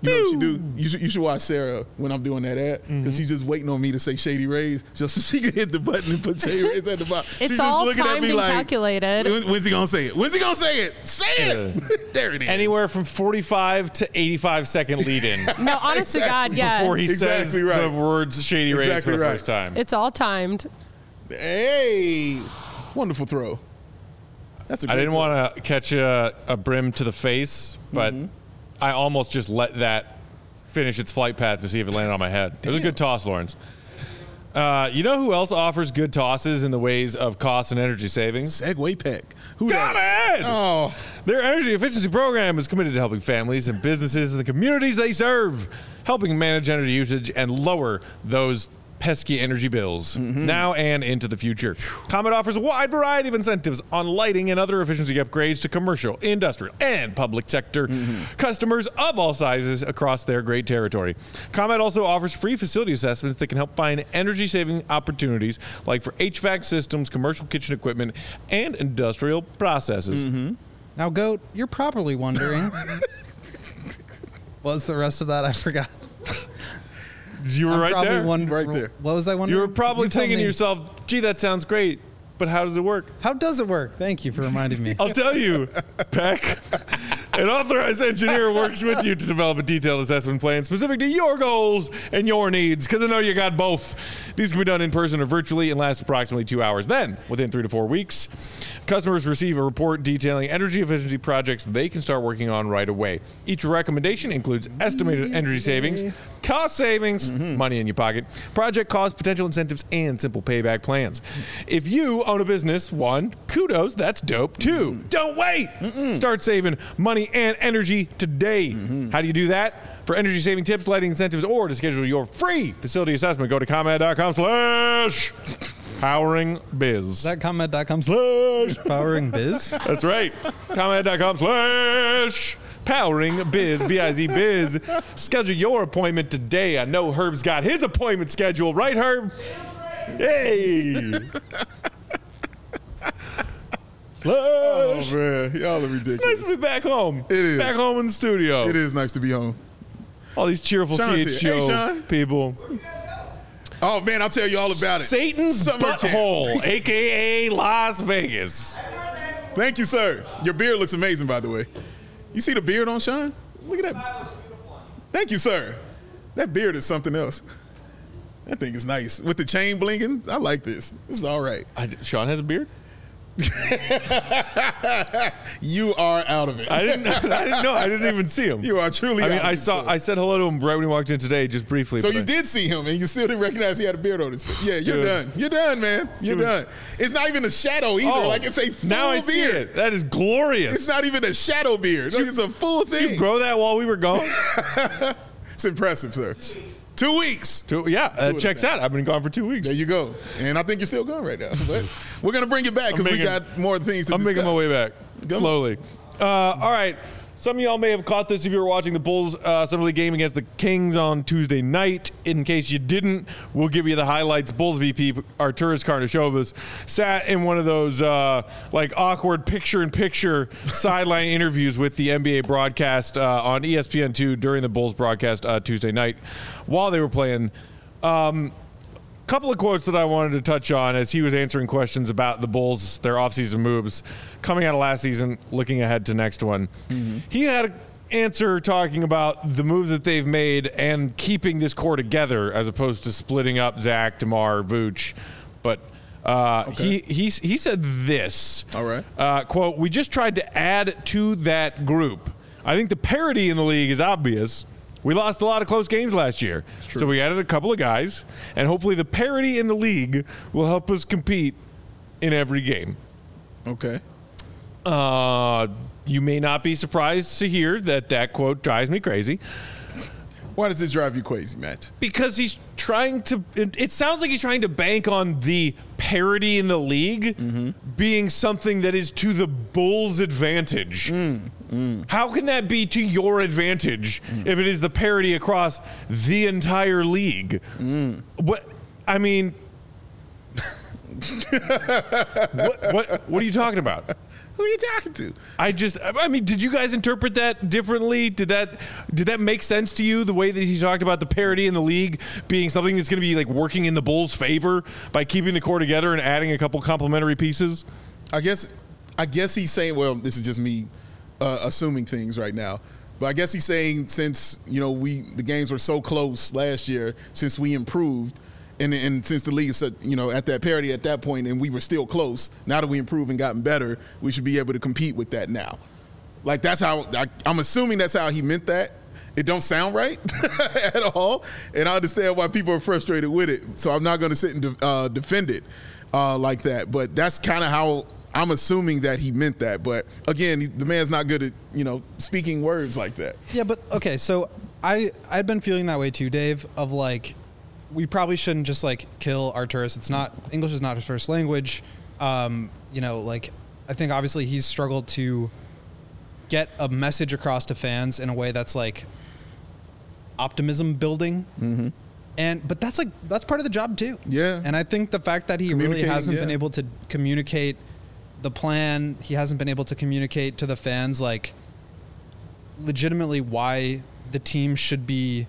D: You know what you do? You should, you should watch Sarah when I'm doing that ad because
C: Mm-hmm.
D: she's just waiting on me to say Shady Rays just so she can hit the button and put Shady Rays at the bottom. (laughs)
C: It's
D: she's
C: all
D: just looking at
C: timed
D: me
C: and
D: like,
C: calculated.
D: When's he gonna say it? When's he gonna say it? Say it! (laughs) there it is.
B: Anywhere from 45 to 85 second lead in
C: No, honest to God, yeah.
B: before he says
D: right.
B: the words Shady Rays
D: Exactly
B: for the
D: right.
B: first time.
C: It's all timed.
D: Hey, wonderful throw. That's a
B: I didn't want to catch a, a brim to the face, but
D: Mm-hmm.
B: I almost just let that finish its flight path to see if it landed on my head. It was a good toss, Lawrence. Uh, you know who else offers good tosses in the ways of cost and energy savings?
D: Segway Pick. Who
B: Got
D: that?
B: it!
D: Oh,
B: Their energy efficiency program is committed to helping families and businesses in the communities they serve, helping manage energy usage and lower those pesky energy bills mm-hmm. now and into the future. ComEd offers a wide variety of incentives on lighting and other efficiency upgrades to commercial, industrial, and public sector mm-hmm. customers of all sizes across their great territory. ComEd also offers free facility assessments that can help find energy saving opportunities like for HVAC systems, commercial kitchen equipment, and industrial processes. Mm-hmm.
E: Now, Goat, you're probably wondering. (laughs) What's the rest of that? I forgot.
B: You were
E: I'm
B: right
E: probably
B: there.
E: wonder-
D: Right there.
E: What was that one?
B: You were probably
E: You
B: thinking to yourself, gee, that sounds great, but how does it work?
E: How does it work? Thank you for reminding me.
B: I'll tell you, (laughs) Peck. An authorized engineer works with you to develop a detailed assessment plan specific to your goals and your needs, because I know you got both. These can be done in person or virtually and last approximately two hours. Then, within three to four weeks, customers receive a report detailing energy efficiency projects they can start working on right away. Each recommendation includes estimated energy savings, cost savings, mm-hmm. money in your pocket, project cost, potential incentives, and simple payback plans. If you own a business, one, kudos, that's dope. Two, don't wait. Start saving money and energy today. How do you do that? For energy saving tips, lighting incentives, or to schedule your free facility assessment, go to ComEd.com slash powering biz.
E: Is that comment.com slash powering biz? (laughs)
B: That's right. ComEd.com slash powering biz, B I Z biz. Schedule your appointment today. I know Herb's got his appointment scheduled, right, Herb? Hey. (laughs)
D: oh man, y'all are ridiculous.
B: It's nice to be back home.
D: It is.
B: Back home in the studio.
D: It is nice to be home.
B: All these cheerful
D: Sean's here. Hey, Sean.
B: people.
D: Oh man, I'll tell you all about it.
B: Satan's
D: Summer
B: butthole, aka Las Vegas.
D: Thank you, sir. Your beard looks amazing, by the way. You see the beard on Sean? Look at that. Thank you, sir. That beard is something else. That thing is nice. With the chain blinking, I like this. This is all right.
B: I, Sean has a beard. (laughs)
D: You are out of it.
B: I didn't. I didn't know. I didn't even see him. (laughs)
D: you are truly
B: I mean,
D: out
B: I
D: it,
B: saw.
D: sir.
B: I said hello to him right when he walked in today, just briefly.
D: So you
B: I-
D: did see him, and you still didn't recognize he had a beard on his face. Yeah, you're
B: Dude.
D: done. You're done, man. You're
B: Dude.
D: done. It's not even a shadow either.
B: Oh,
D: like it's a full
B: now I
D: beard.
B: see it. That is glorious.
D: It's not even a shadow beard. Like, it's a full
B: Did you
D: thing.
B: grow that while we were gone? (laughs)
D: It's impressive, sir. Two weeks.
B: Two- yeah, uh,
D: of
B: checks out. I've been gone for two weeks.
D: There you go. And I think you're still going right now. (laughs) But we're gonna bring you back because we got more things to
B: I'm
D: discuss.
B: making my way back
D: Come
B: slowly. Uh, all right. Some of y'all may have caught this if you were watching the Bulls uh, Summer League game against the Kings on Tuesday night. In case you didn't, we'll give you the highlights. Bulls VP Arturas Karnisovas sat in one of those uh, like awkward picture-in-picture (laughs) sideline interviews with the NBA broadcast uh, on ESPN2 during the Bulls broadcast uh, Tuesday night while they were playing. Um, couple of quotes that I wanted to touch on as he was answering questions about the Bulls, their offseason moves, coming out of last season, looking ahead to next one. He had an answer talking about the moves that they've made and keeping this core together as opposed to splitting up Zach, DeMar, Vooch. But Uh, He he he said this.
D: All right.
B: Uh, quote: We just tried to add to that group. I think the parity in the league is obvious. We lost a lot of close games last year, so we added a couple of guys, and hopefully the parity in the league will help us compete in every game.
D: Okay.
B: Uh, you may not be surprised to hear that that quote drives me crazy
D: Why does this drive you crazy, Matt?
B: because he's trying to. It, it sounds like he's trying to bank on the parity in the league being something that is to the Bulls' advantage. Mm. How can that be to your advantage mm. if it is the parity across the entire league? Mm. What I mean. (laughs) what, what what are you talking about?
D: Who are you talking to?
B: I just I mean, did you guys interpret that differently? Did that did that make sense to you the way that he talked about the parity in the league being something that's going to be like working in the Bulls' favor by keeping the core together and adding a couple complementary pieces?
D: I guess, I guess he's saying. Well, this is just me uh, assuming things right now, but I guess he's saying since you know we the games were so close last year, since we improved, and and since the league at, you know at that parity at that point, and we were still close. Now that we improved and gotten better, we should be able to compete with that now. Like that's how I, I'm assuming that's how he meant that. It don't sound right (laughs) at all, and I understand why people are frustrated with it. So I'm not going to sit and de- uh, defend it uh, like that. But that's kind of how I'm assuming that he meant that. But again, he- the man's not good at you know speaking words like that.
E: Yeah, but okay, so I I'd been feeling that way too, Dave. Of like, we probably shouldn't just like kill Arturas. It's not English is not his first language. Um, you know, like I think obviously he's struggled to get a message across to fans in a way that's like optimism building. Mm-hmm. And but that's like that's part of the job too.
D: Yeah.
E: And I think the fact that he really hasn't been able to communicate the plan, he hasn't been able to communicate to the fans like legitimately why the team should be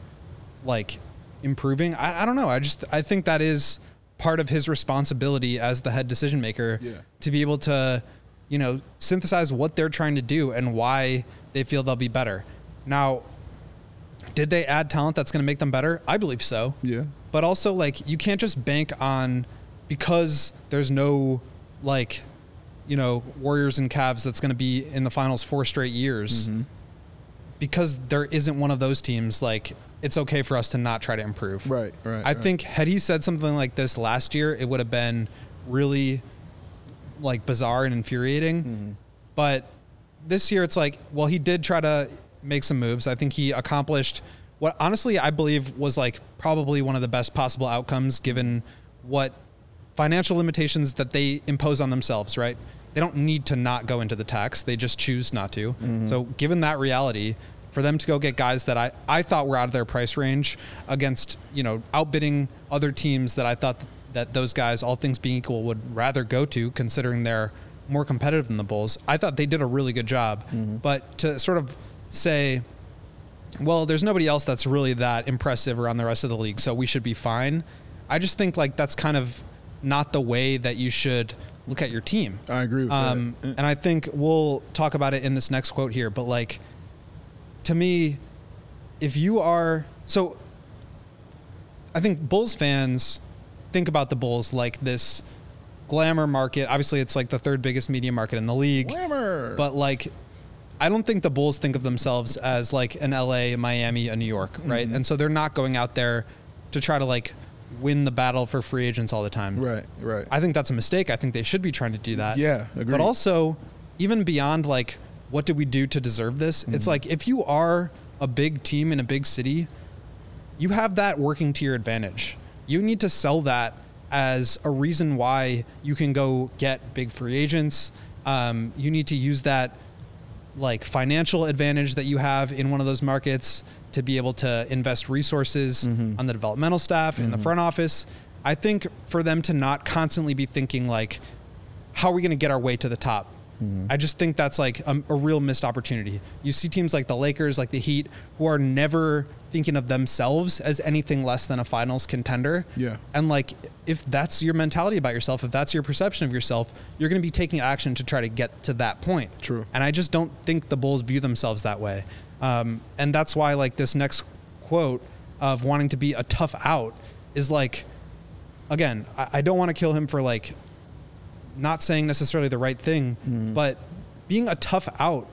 E: like improving. I, I don't know. I just I think that is part of his responsibility as the head decision maker
D: Yeah.
E: to be able to, you know, synthesize what they're trying to do and why they feel they'll be better. Now, did they add talent that's going to make them better? I believe so.
D: Yeah.
E: But also, like, you can't just bank on because there's no like, you know, Warriors and Cavs that's going to be in the finals four straight years.
D: Mm-hmm.
E: Because there isn't one of those teams, like, it's okay for us to not try to improve.
D: Right, right,
E: I
D: right.
E: think had he said something like this last year, it would have been really like bizarre and infuriating.
D: Mm-hmm.
E: But this year, it's like, well, he did try to make some moves. I think he accomplished what honestly I believe was like probably one of the best possible outcomes given what financial limitations that they impose on themselves, right? They don't need to not go into the tax. They just choose not to. Mm-hmm. So given that reality, for them to go get guys that I, I thought were out of their price range against, you know, outbidding other teams that I thought that those guys, all things being equal, would rather go to considering they're more competitive than the Bulls. I thought they did a really good job. Mm-hmm. But to sort of say, well, there's nobody else that's really that impressive around the rest of the league, so we should be fine. I just think like that's kind of not the way that you should look at your team.
D: I agree with
E: um,
D: that.
E: And I think we'll talk about it in this next quote here, but like to me, if you are so I think Bulls fans think about the Bulls like this glamour market. Obviously, it's like the third biggest media market in the league.
D: Glamour.
E: But like I don't think the Bulls think of themselves as like an LA, Miami, a New York, right?
D: Mm-hmm.
E: And so they're not going out there to try to like win the battle for free agents all the time.
D: Right, right.
E: I think that's a mistake. I think they should be trying to do that.
D: Yeah, agreed.
E: But also, even beyond like what did we do to deserve this?
D: Mm-hmm.
E: It's like if you are a big team in a big city, you have that working to your advantage. You need to sell that as a reason why you can go get big free agents. Um, you need to use that like financial advantage that you have in one of those markets to be able to invest resources mm-hmm. on the developmental staff in the mm-hmm. front office. I think for them to not constantly be thinking like, how are we going to get our way to the top? Mm-hmm. I just think that's like a, a real missed opportunity. You see teams like the Lakers, like the Heat, who are never thinking of themselves as anything less than a finals contender.
D: Yeah.
E: And like, if that's your mentality about yourself, if that's your perception of yourself, you're going to be taking action to try to get to that point.
D: True.
E: And I just don't think the Bulls view themselves that way. Um, and that's why, like, this next quote of wanting to be a tough out is like, again, I, I don't want to kill him for like not saying necessarily the right thing, mm-hmm. but being a tough out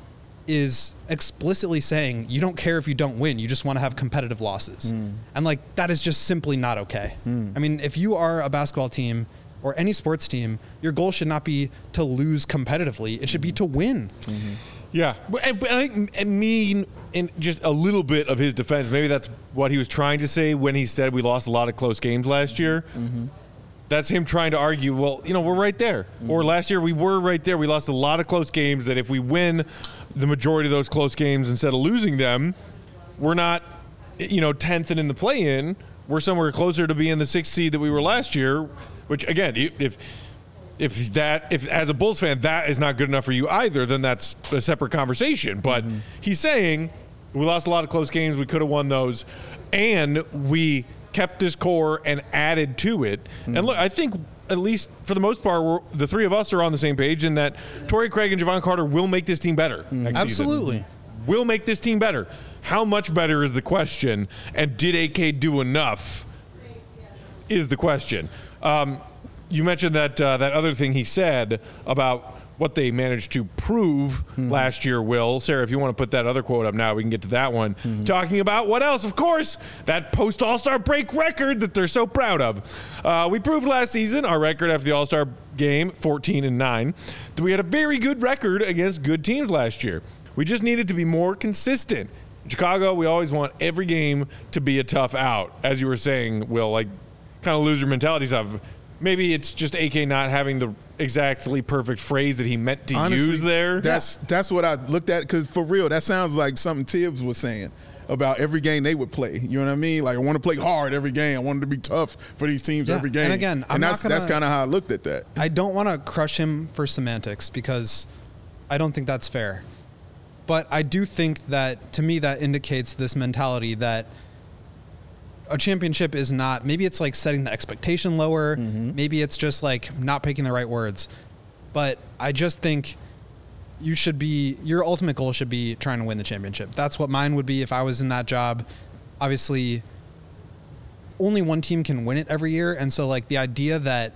E: is explicitly saying you don't care if you don't win, you just want to have competitive losses. Mm. And like that is just simply not okay. Mm. I mean, if you are a basketball team or any sports team, your goal should not be to lose competitively. It should be mm-hmm. to win. Mm-hmm.
B: Yeah, but, and, but I think I mean in just a little bit of his defense, maybe that's what he was trying to say when he said we lost a lot of close games last year. Mm-hmm. That's him trying to argue. Well, you know, we're right there. Mm-hmm. Or last year we were right there. We lost a lot of close games. That if we win the majority of those close games instead of losing them, we're not, you know, tenth and in the play-in. We're somewhere closer to being the sixth seed that we were last year. Which again, if if that if as a Bulls fan that is not good enough for you either, then that's a separate conversation. But mm-hmm. he's saying we lost a lot of close games, we could have won those, and we kept this core and added to it. And look, I think at least for the most part, we're, the three of us are on the same page in that Torrey Craig and Jevon Carter will make this team better. next season.
E: Absolutely.
B: will make this team better. How much better is the question? And did AK do enough? Is the question. Um, you mentioned that uh, that other thing he said about what they managed to prove last year. Will Sarah, if you want to put that other quote up now, we can get to that one. Talking about what else? Of course, that post All Star break record that they're so proud of. Uh, we proved last season our record after the All Star game, 14 and nine, that we had a very good record against good teams last year. We just needed to be more consistent. In Chicago, we always want every game to be a tough out, as you were saying, Will. Like kind of loser mentality stuff. Maybe it's just AK not having the exactly perfect phrase that he meant to
D: Honestly,
B: use there.
D: That's that's what I looked at because for real, that sounds like something Thibs was saying about every game they would play. You know what I mean? Like I want to play hard every game. I want it to be tough for these teams
E: Yeah,
D: every game.
E: and again, I'm
D: and that's that's
E: gonna-
D: kind of how I looked at that.
E: I don't want to crush him for semantics because I don't think that's fair. But I do think that to me that indicates this mentality that a championship is not maybe it's like setting the expectation lower, mm-hmm. maybe it's just like not picking the right words. But I just think you should be your ultimate goal should be trying to win the championship. That's what mine would be if I was in that job. Obviously only one team can win it every year and so like the idea that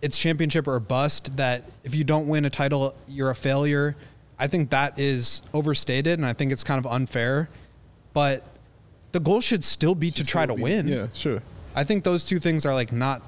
E: it's championship or bust that if you don't win a title you're a failure i think that is overstated and i think it's kind of unfair but the goal should still be to try to win
D: Yeah, sure.
E: i think those two things are like not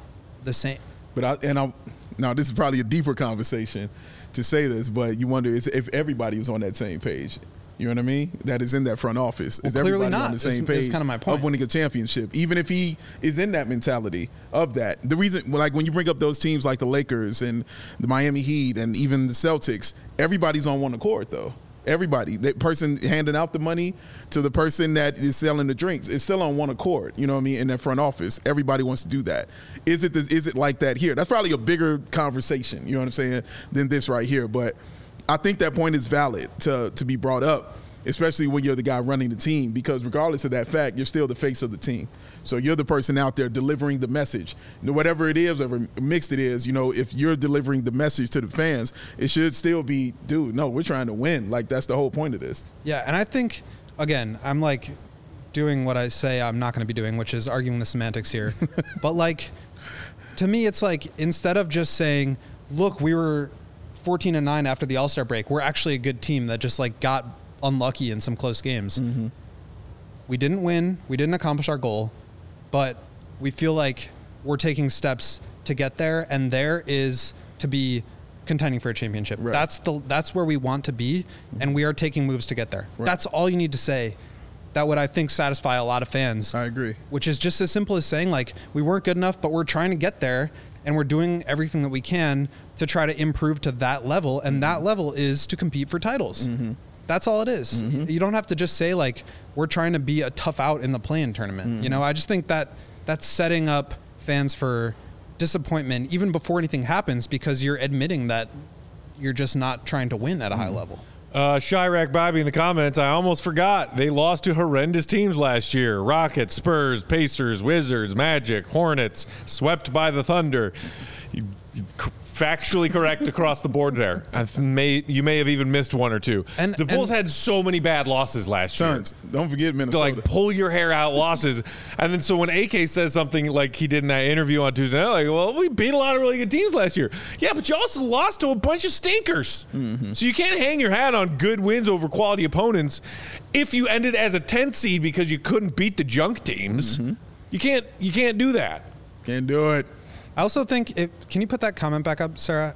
E: the same
D: But I and I now this is probably a deeper conversation to say this, but you wonder is if everybody was on that same page. You know what I mean? That is in that front office. is
E: Well, clearly
D: everybody
E: not.
D: on the same
E: is
D: page
E: kinda my point.
D: of winning a championship? Even if he is in that mentality of that. The reason, like when you bring up those teams like the Lakers and the Miami Heat and even the Celtics, everybody's on one accord though. Everybody, that person handing out the money to the person that is selling the drinks, is still on one accord. You know what I mean? In that front office, everybody wants to do that. Is it? The, is it like that here? That's probably a bigger conversation. You know what I'm saying? Than this right here. But I think that point is valid to to be brought up, especially when you're the guy running the team, because regardless of that fact, you're still the face of the team. So you're the person out there delivering the message. You know, whatever it is, whatever mixed it is, you know, if you're delivering the message to the fans, it should still be, dude, no, we're trying to win. Like that's the whole point of this.
E: Yeah, and I think again, I'm like doing what I say I'm not going to be doing, which is arguing the semantics here. (laughs) but like to me it's like instead of just saying, "Look, we were 14 and 9 after the All-Star break. We're actually a good team that just like got unlucky in some close games." Mm-hmm. We didn't win, we didn't accomplish our goal, but we feel like we're taking steps to get there and there is to be contending for a championship.
D: Right.
E: That's the that's where we want to be mm-hmm. and we are taking moves to get there. That's all you need to say. That would I think satisfy a lot of fans.
D: I agree.
E: Which is just as simple as saying like we weren't good enough but we're trying to get there and we're doing everything that we can to try to improve to that level and mm-hmm. that level is to compete for titles. Mm-hmm. That's all it is. Mm-hmm. You don't have to just say like we're trying to be a tough out in the play-in tournament. You mm-hmm. know, I just think that that's setting up fans for disappointment even before anything happens because you're admitting that you're just not trying to win at a high mm-hmm. level.
B: Uh, Chirac Bobby in the comments. I almost forgot they lost to horrendous teams last year: Rockets, Spurs, Pacers, Wizards, Magic, Hornets, swept by the Thunder. You- you c- factually correct across the board there. I may you may have even missed one or two.
E: And-
B: the Bulls
E: and-
B: had so many bad losses last year.
D: Don't forget
B: to
D: Minnesota.
B: like pull your hair out losses. And then so when AK says something like he did in that interview on Tuesday night, like, well, we beat a lot of really good teams last year. Yeah, but you also lost to a bunch of stinkers. Mm-hmm. So you can't hang your hat on good wins over quality opponents if you ended as a 10th seed because you couldn't beat the junk teams. Mm-hmm. You can't you can't do that.
D: Can't do it.
E: I also think if can you put that comment back up, Sarah,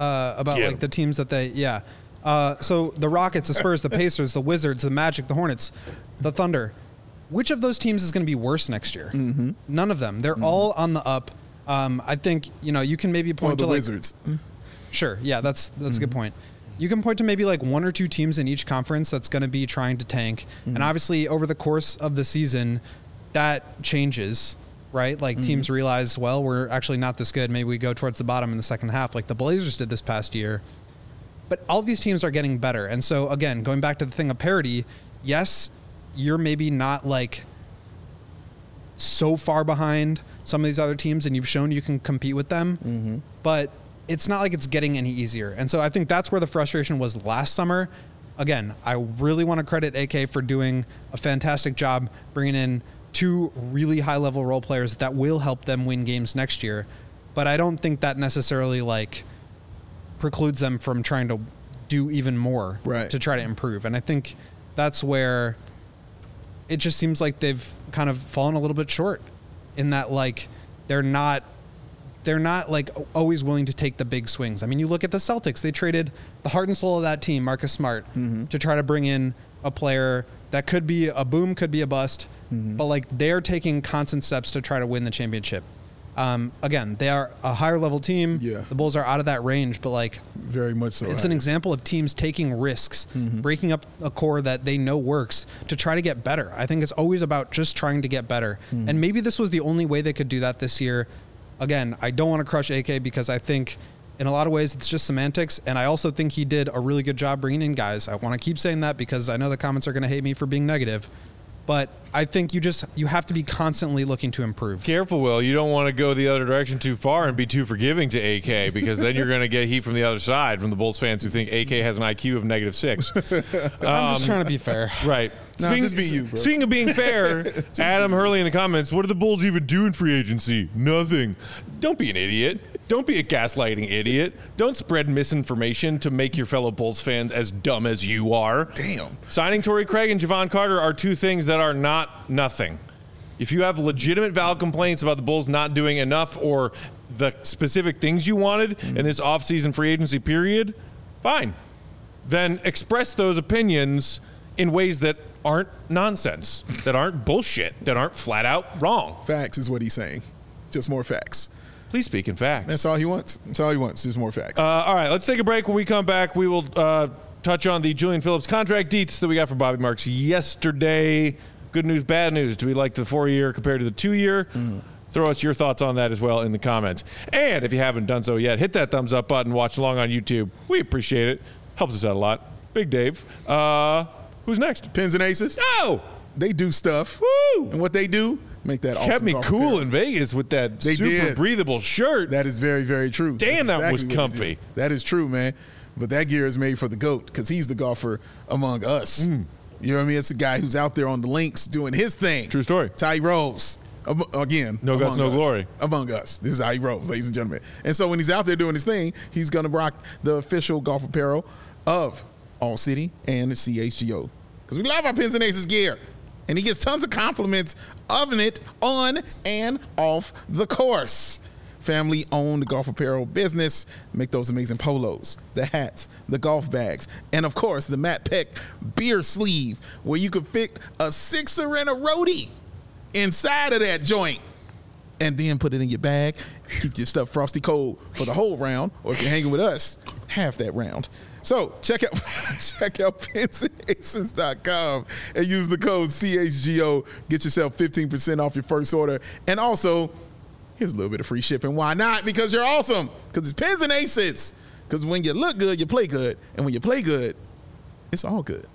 E: uh, about
B: Yeah.
E: like the teams that they yeah. Uh, so the Rockets, the Spurs, the (laughs) Pacers, the Wizards, the Magic, the Hornets, the Thunder. Which of those teams is going to be worse next year? Mm-hmm. None of them. They're all on the up. Um, I think you know you can maybe
D: Or
E: point
D: the
E: to like
D: Wizards. (laughs)
E: Sure. Yeah, that's that's a good
D: Mm-hmm.
E: point. You can point to maybe like one or two teams in each conference that's going to be trying to tank,
D: Mm-hmm.
E: and obviously over the course of the season, that changes, right? Like
D: Mm-hmm.
E: teams realize, well, we're actually not this good. Maybe we go towards the bottom in the second half, like the Blazers did this past year. But all these teams are getting better, and so again, going back to the thing of parity, yes, you're maybe not like so far behind some of these other teams and you've shown you can compete with them but it's not like it's getting any easier and so i think that's where the frustration was last summer again i really want to credit ak for doing a fantastic job bringing in two really high level role players that will help them win games next year but i don't think that necessarily like precludes them from trying to do even more
D: Right.
E: to try to improve and i think that's where it just seems like they've kind of fallen a little bit short in that like they're not they're not like always willing to take the big swings. I mean, you look at the Celtics; they traded the heart and soul of that team, Marcus Smart, mm-hmm. to try to bring in a player that could be a boom, could be a bust, mm-hmm. but like they're taking constant steps to try to win the championship. Um, again, they are a higher level team.
D: Yeah.
E: The Bulls are out of that range, but like
D: Very much so.
E: it's an example of teams taking risks, mm-hmm. breaking up a core that they know works to try to get better. I think it's always about just trying to get better. Mm-hmm. And maybe this was the only way they could do that this year. Again, I don't want to crush AK because I think in a lot of ways it's just semantics. And I also think he did a really good job bringing in guys. I want to keep saying that because I know the comments are going to hate me for being negative. But I think you just you have to be constantly looking to improve.
B: Careful, Will. You don't want to go the other direction too far and be too forgiving to AK because then you're going to get heat from the other side from the Bulls fans who think AK has an IQ of negative six. (laughs)
E: I'm just um, trying to be fair.
B: Right.
D: No, just be you, bro.
B: Speaking of being fair, (laughs) Adam Hurley in the comments, what do the Bulls even do in free agency? Nothing. Don't be an idiot. Don't be a gaslighting idiot. Don't spread misinformation to make your fellow Bulls fans as dumb as you are.
D: Damn.
B: Signing Torrey Craig and Jevon Carter are two things that are not nothing. If you have legitimate valid complaints about the Bulls not doing enough or the specific things you wanted in this offseason free agency period, fine. Then express those opinions in ways that aren't nonsense, that aren't bullshit, that aren't flat out wrong.
D: Facts is what he's saying. Just more facts.
B: Please speak in facts.
D: That's all he wants. That's all he wants. Just more facts.
B: Uh, all right, let's take a break. When we come back, we will uh, touch on the Julian Phillips contract deets that we got from Bobby Marks yesterday. Good news, bad news. Do we like the four year compared to the two year? Throw us your thoughts on that as well in the comments. And if you haven't done so yet, hit that thumbs up button. Watch along on YouTube. We appreciate it. Helps us out a lot. Big Dave. Uh, who's next?
D: Pins and aces.
B: Oh,
D: They do stuff.
B: Woo!
D: And what they do, make that awesome
B: kept me cool
D: apparel.
B: in Vegas with that
D: They
B: super
D: did.
B: breathable shirt.
D: That is very, very true.
B: Damn,
D: That's
B: that was
D: exactly
B: comfy.
D: That is true, man. But that gear is made for the GOAT because he's the golfer among us.
B: Mm.
D: You know what I mean? It's a guy who's out there on the links doing his thing.
B: True story.
D: Ty Rose. Am- Again,
B: No guts, no
D: us.
B: glory.
D: Among us. This is how he rolls, ladies and gentlemen. And so when he's out there doing his thing, he's going to rock the official golf apparel of All City and the CHGO. Because we love our Pins and Aces gear. And he gets tons of compliments of it on and off the course. Family owned golf apparel business. Make those amazing polos, the hats, the golf bags, and of course the Matt Peck beer sleeve where you can fit a sixer and a roadie inside of that joint and then put it in your bag. Keep your stuff frosty cold for the whole round, or if you're hanging with us, half that round. So check out (laughs) check out pinsandaces.com and use the code CHGO. Get yourself 15% off your first order. And also, here's a little bit of free shipping. Why not? Because you're awesome. Because it's Pins and Aces. Because when you look good, you play good. And when you play good, it's all good.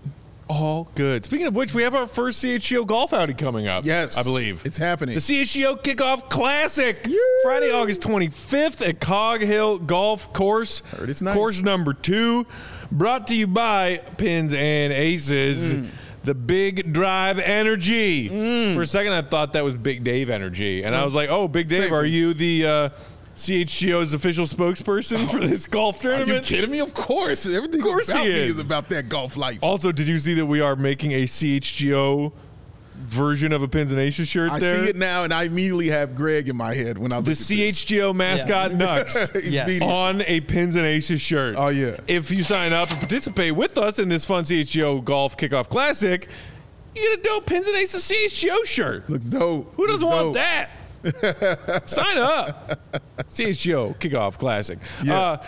B: All good. Speaking of which, we have our first CHGO golf outing coming up.
D: Yes,
B: I believe
D: it's happening.
B: The CHGO Kickoff Classic, Friday, August 25th at Cog Hill Golf Course.
D: Heard it's nice.
B: Course number two, brought to you by Pins and Aces.
D: Mm.
B: The Big Drive Energy. For a second, I thought that was Big Dave Energy, and I was like, "Oh, Big Dave,
D: Same
B: are you the uh, CHGO's official spokesperson for this golf tournament.
D: Are you kidding me? Of course. Everything
B: Of course
D: about
B: he
D: me
B: is.
D: is about that golf life.
B: Also, did you see that we are making a CHGO version of a Pins and Aces shirt
D: I
B: there?
D: see it now, and I immediately have Greg in my head when I look
B: The
D: at this.
B: CHGO mascot Nux (laughs)
E: Yes.
D: Indeed.
B: on a Pins and Aces shirt.
D: Oh, yeah.
B: If you sign up and participate with us in this fun CHGO Golf Kickoff Classic, you get a dope Pins and Aces CHGO shirt.
D: Looks dope.
B: Who doesn't
D: Looks
B: want
D: dope.
B: that? Sign up. CHGO Kickoff Classic.
D: Yeah.
B: Uh,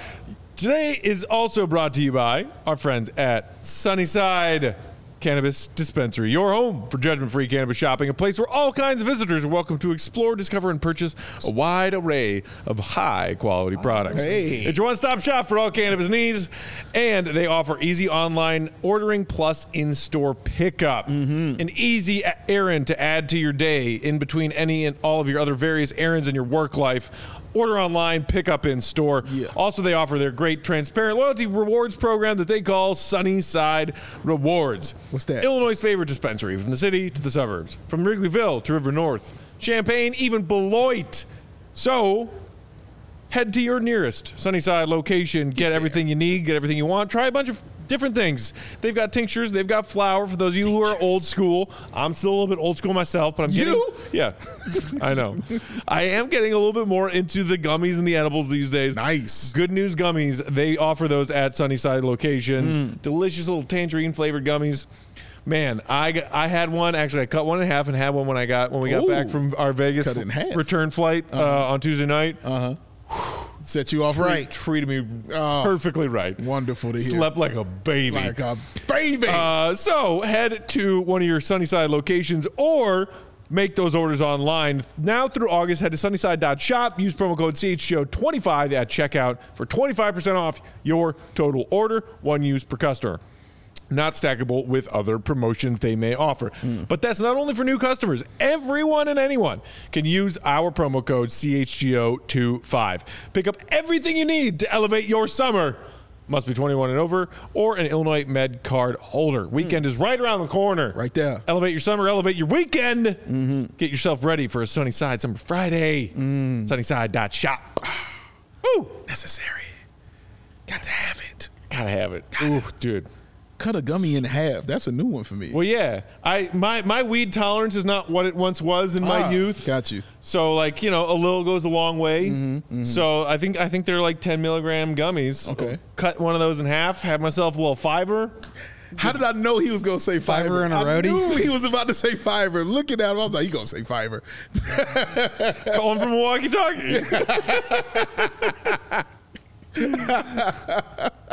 B: today is also brought to you by our friends at Sunnyside Cannabis Dispensary, your home for judgment free cannabis shopping, a place where all kinds of visitors are welcome to explore, discover, and purchase a wide array of high quality products.
D: Hey.
B: It's your one stop shop for all cannabis needs, and they offer easy online ordering plus in store pickup. Mm-hmm. An easy errand to add to your day in between any and all of your other various errands in your work life. Order online, pick up in store.
D: Yeah.
B: Also, they offer their great transparent loyalty rewards program that they call Sunnyside Rewards.
D: What's that?
B: Illinois' favorite dispensary from the city to the suburbs, from Wrigleyville to River North, Champaign, even Beloit. So, head to your nearest Sunnyside location, get everything you need, get everything you want, try a bunch of different things. They've got tinctures, they've got flour for those of you who are old school. I'm still a little bit old school myself, but I'm getting
D: You?
B: Yeah. (laughs) I know. I am getting a little bit more into the gummies and the edibles these days.
D: Nice.
B: Good News Gummies, they offer those at Sunnyside locations. Mm. Delicious little tangerine flavored gummies. Man, I, I had one actually. I cut one in half and had one when I got when we got
D: Ooh.
B: back from our Vegas
D: Cut in half.
B: return flight uh-huh. uh, on Tuesday night. Uh-huh.
D: Set you off right.
B: treated me
D: Oh.
B: perfectly right.
D: Wonderful to hear.
B: Slept like a baby.
D: like a baby.
B: Uh, so head to one of your Sunnyside locations or make those orders online. Now through August, head to sunnyside.shop. Use promo code CHGO25 at checkout for 25% off your total order, one use per customer. Not stackable with other promotions they may offer. Hmm. But that's not only for new customers. Everyone and anyone can use our promo code CHGO25. Pick up everything you need to elevate your summer. Must be 21 and over or an Illinois Med card holder. Hmm. Weekend is right around the corner.
D: Right there.
B: Elevate your summer, elevate your weekend. Mm-hmm. Get yourself ready for a sunny side Summer Friday. Mm. Sunnyside.shop. (sighs) Woo!
D: Necessary. Got to have it.
B: Gotta have it. Ooh, dude.
D: Cut a gummy in half. That's a new one for me.
B: Well, yeah. I my my weed tolerance is not what it once was in my
D: Ah,
B: youth.
D: Got you.
B: So like you know, a little goes a long way. So I think I think they're like 10 milligram gummies.
D: Okay.
B: Cut one of those in half. Have myself a little fiber.
D: How did I know he was going to say fiber?
E: Fiber and a
D: I
E: roadie?
D: knew he was about to say fiber. Looking at him, I was like, he going to say fiber. (laughs)
B: Calling from Milwaukee Talkie.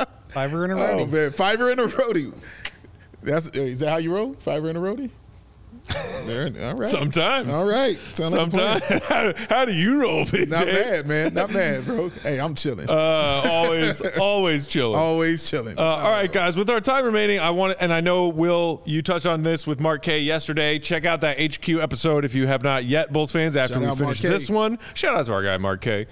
B: (laughs)
E: Fiber and a roadie.
D: Oh,
E: roadie.
D: man. Fiber and a roadie. That's, is that how you roll? Fiber and a roadie? There, all right.
B: Sometimes.
D: All right. Sound like.
B: Sometimes. (laughs) how, how do you roll, Big
D: Not bad, man. Not bad, bro. Hey, I'm chilling.
B: Uh, always, (laughs) always chilling.
D: Always chilling.
B: Uh, all right, guys. With our time remaining, I want, and I know Will, you touched on this with Mark K yesterday. Check out that HQ episode if you have not yet, Bulls fans. After
D: Shout
B: we finish this one, shout out to our guy Mark K.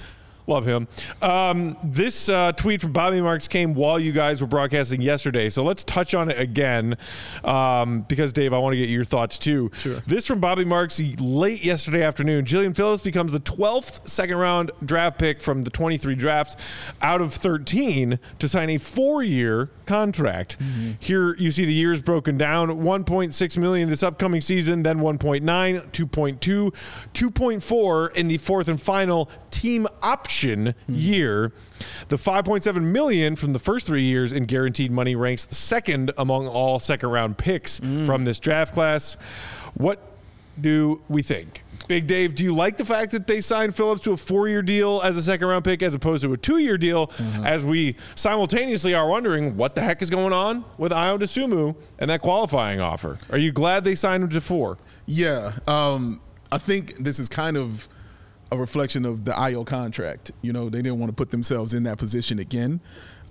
B: Love him. Um, this uh, tweet from Bobby Marks came while you guys were broadcasting yesterday, so let's touch on it again um, because Dave, I want to get your thoughts too.
D: Sure.
B: This from Bobby Marks late yesterday afternoon. Julian Phillips becomes the 12th second round draft pick from the 23 drafts out of 13 to sign a four year contract. Mm-hmm. Here you see the years broken down 1.6 million this upcoming season, then 1.9, 2.2, 2.4 in the fourth and final team option hmm. year. The 5.7 million from the first three years in guaranteed money ranks second among all second round picks hmm. from this draft class. What do we think? Big Dave, do you like the fact that they signed Phillips to a four year deal as a second round pick as opposed to a two year deal? As we simultaneously are wondering what the heck is going on with Ayo Dosunmu and that qualifying offer. Are you glad they signed him to four?
D: Yeah, um, I think this is kind of a reflection of the Ayo contract. You know, they didn't want to put themselves in that position again.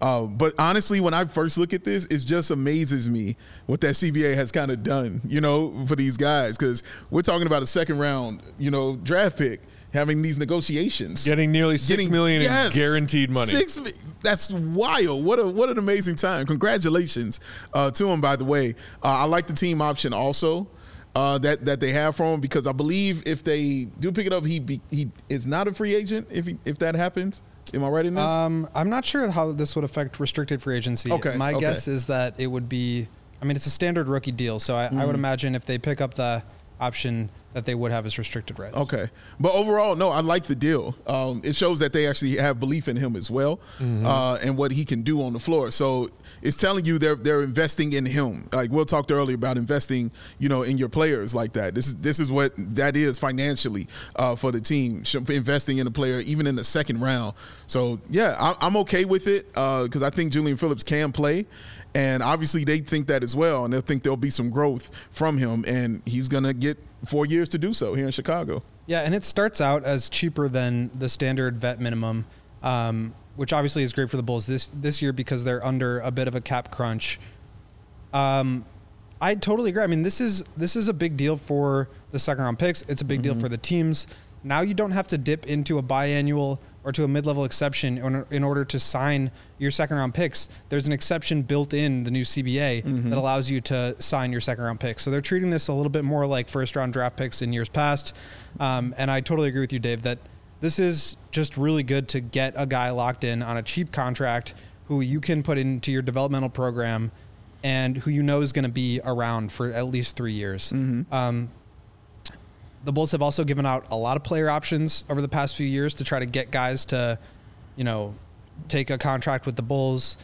D: Uh, but honestly, when I first look at this, it just amazes me what that CBA has kind of done, you know, for these guys. Because we're talking about a second round, you know, draft pick having these negotiations,
B: Getting nearly six million
D: Getting-
B: in guaranteed money.
D: Six, that's wild. What a what an amazing time. Congratulations uh, to him, by the way. Uh, I like the team option also. Uh, that that they have for him because I believe if they do pick it up, he be, he is not a free agent if he, if that happens. Am I right in this?
E: Um, I'm not sure how this would affect restricted free agency.
D: Okay,
E: My
D: okay.
E: guess is that it would be. I mean, it's a standard rookie deal, so I, I
D: Mm-hmm.
E: would imagine if they pick up the option that they would have as restricted rights.
D: Okay, but overall, no, I like the deal. Um, it shows that they actually have belief in him as well, uh, and what he can do on the floor. So it's telling you they're they're investing in him. Like Will talked earlier about investing, you know, in your players like that. This is this is what that is financially uh, for the team, investing in a player even in the second round. So yeah, I, I'm okay with it because I think Julian Phillips can play. And obviously, they think that as well, and they think there'll be some growth from him, and he's gonna get four years to do so here in Chicago.
E: Yeah, and it starts out as cheaper than the standard vet minimum, um, which obviously is great for the Bulls this this year because they're under a bit of a cap crunch. Um, I totally agree. I mean, this is this is a big deal for the second round picks. It's a big deal for the teams. Now you don't have to dip into a biannual or to a mid level exception in, in order to sign your second round picks. There's an exception built in the new CBA that allows you to sign your second round picks. So they're treating this a little bit more like first round draft picks in years past. Um, and I totally agree with you, Dave, that this is just really good to get a guy locked in on a cheap contract who you can put into your developmental program and who you know is going to be around for at least three years. Um, the Bulls have also given out a lot of player options over the past few years to try to get guys to, you know, take a contract with the Bulls.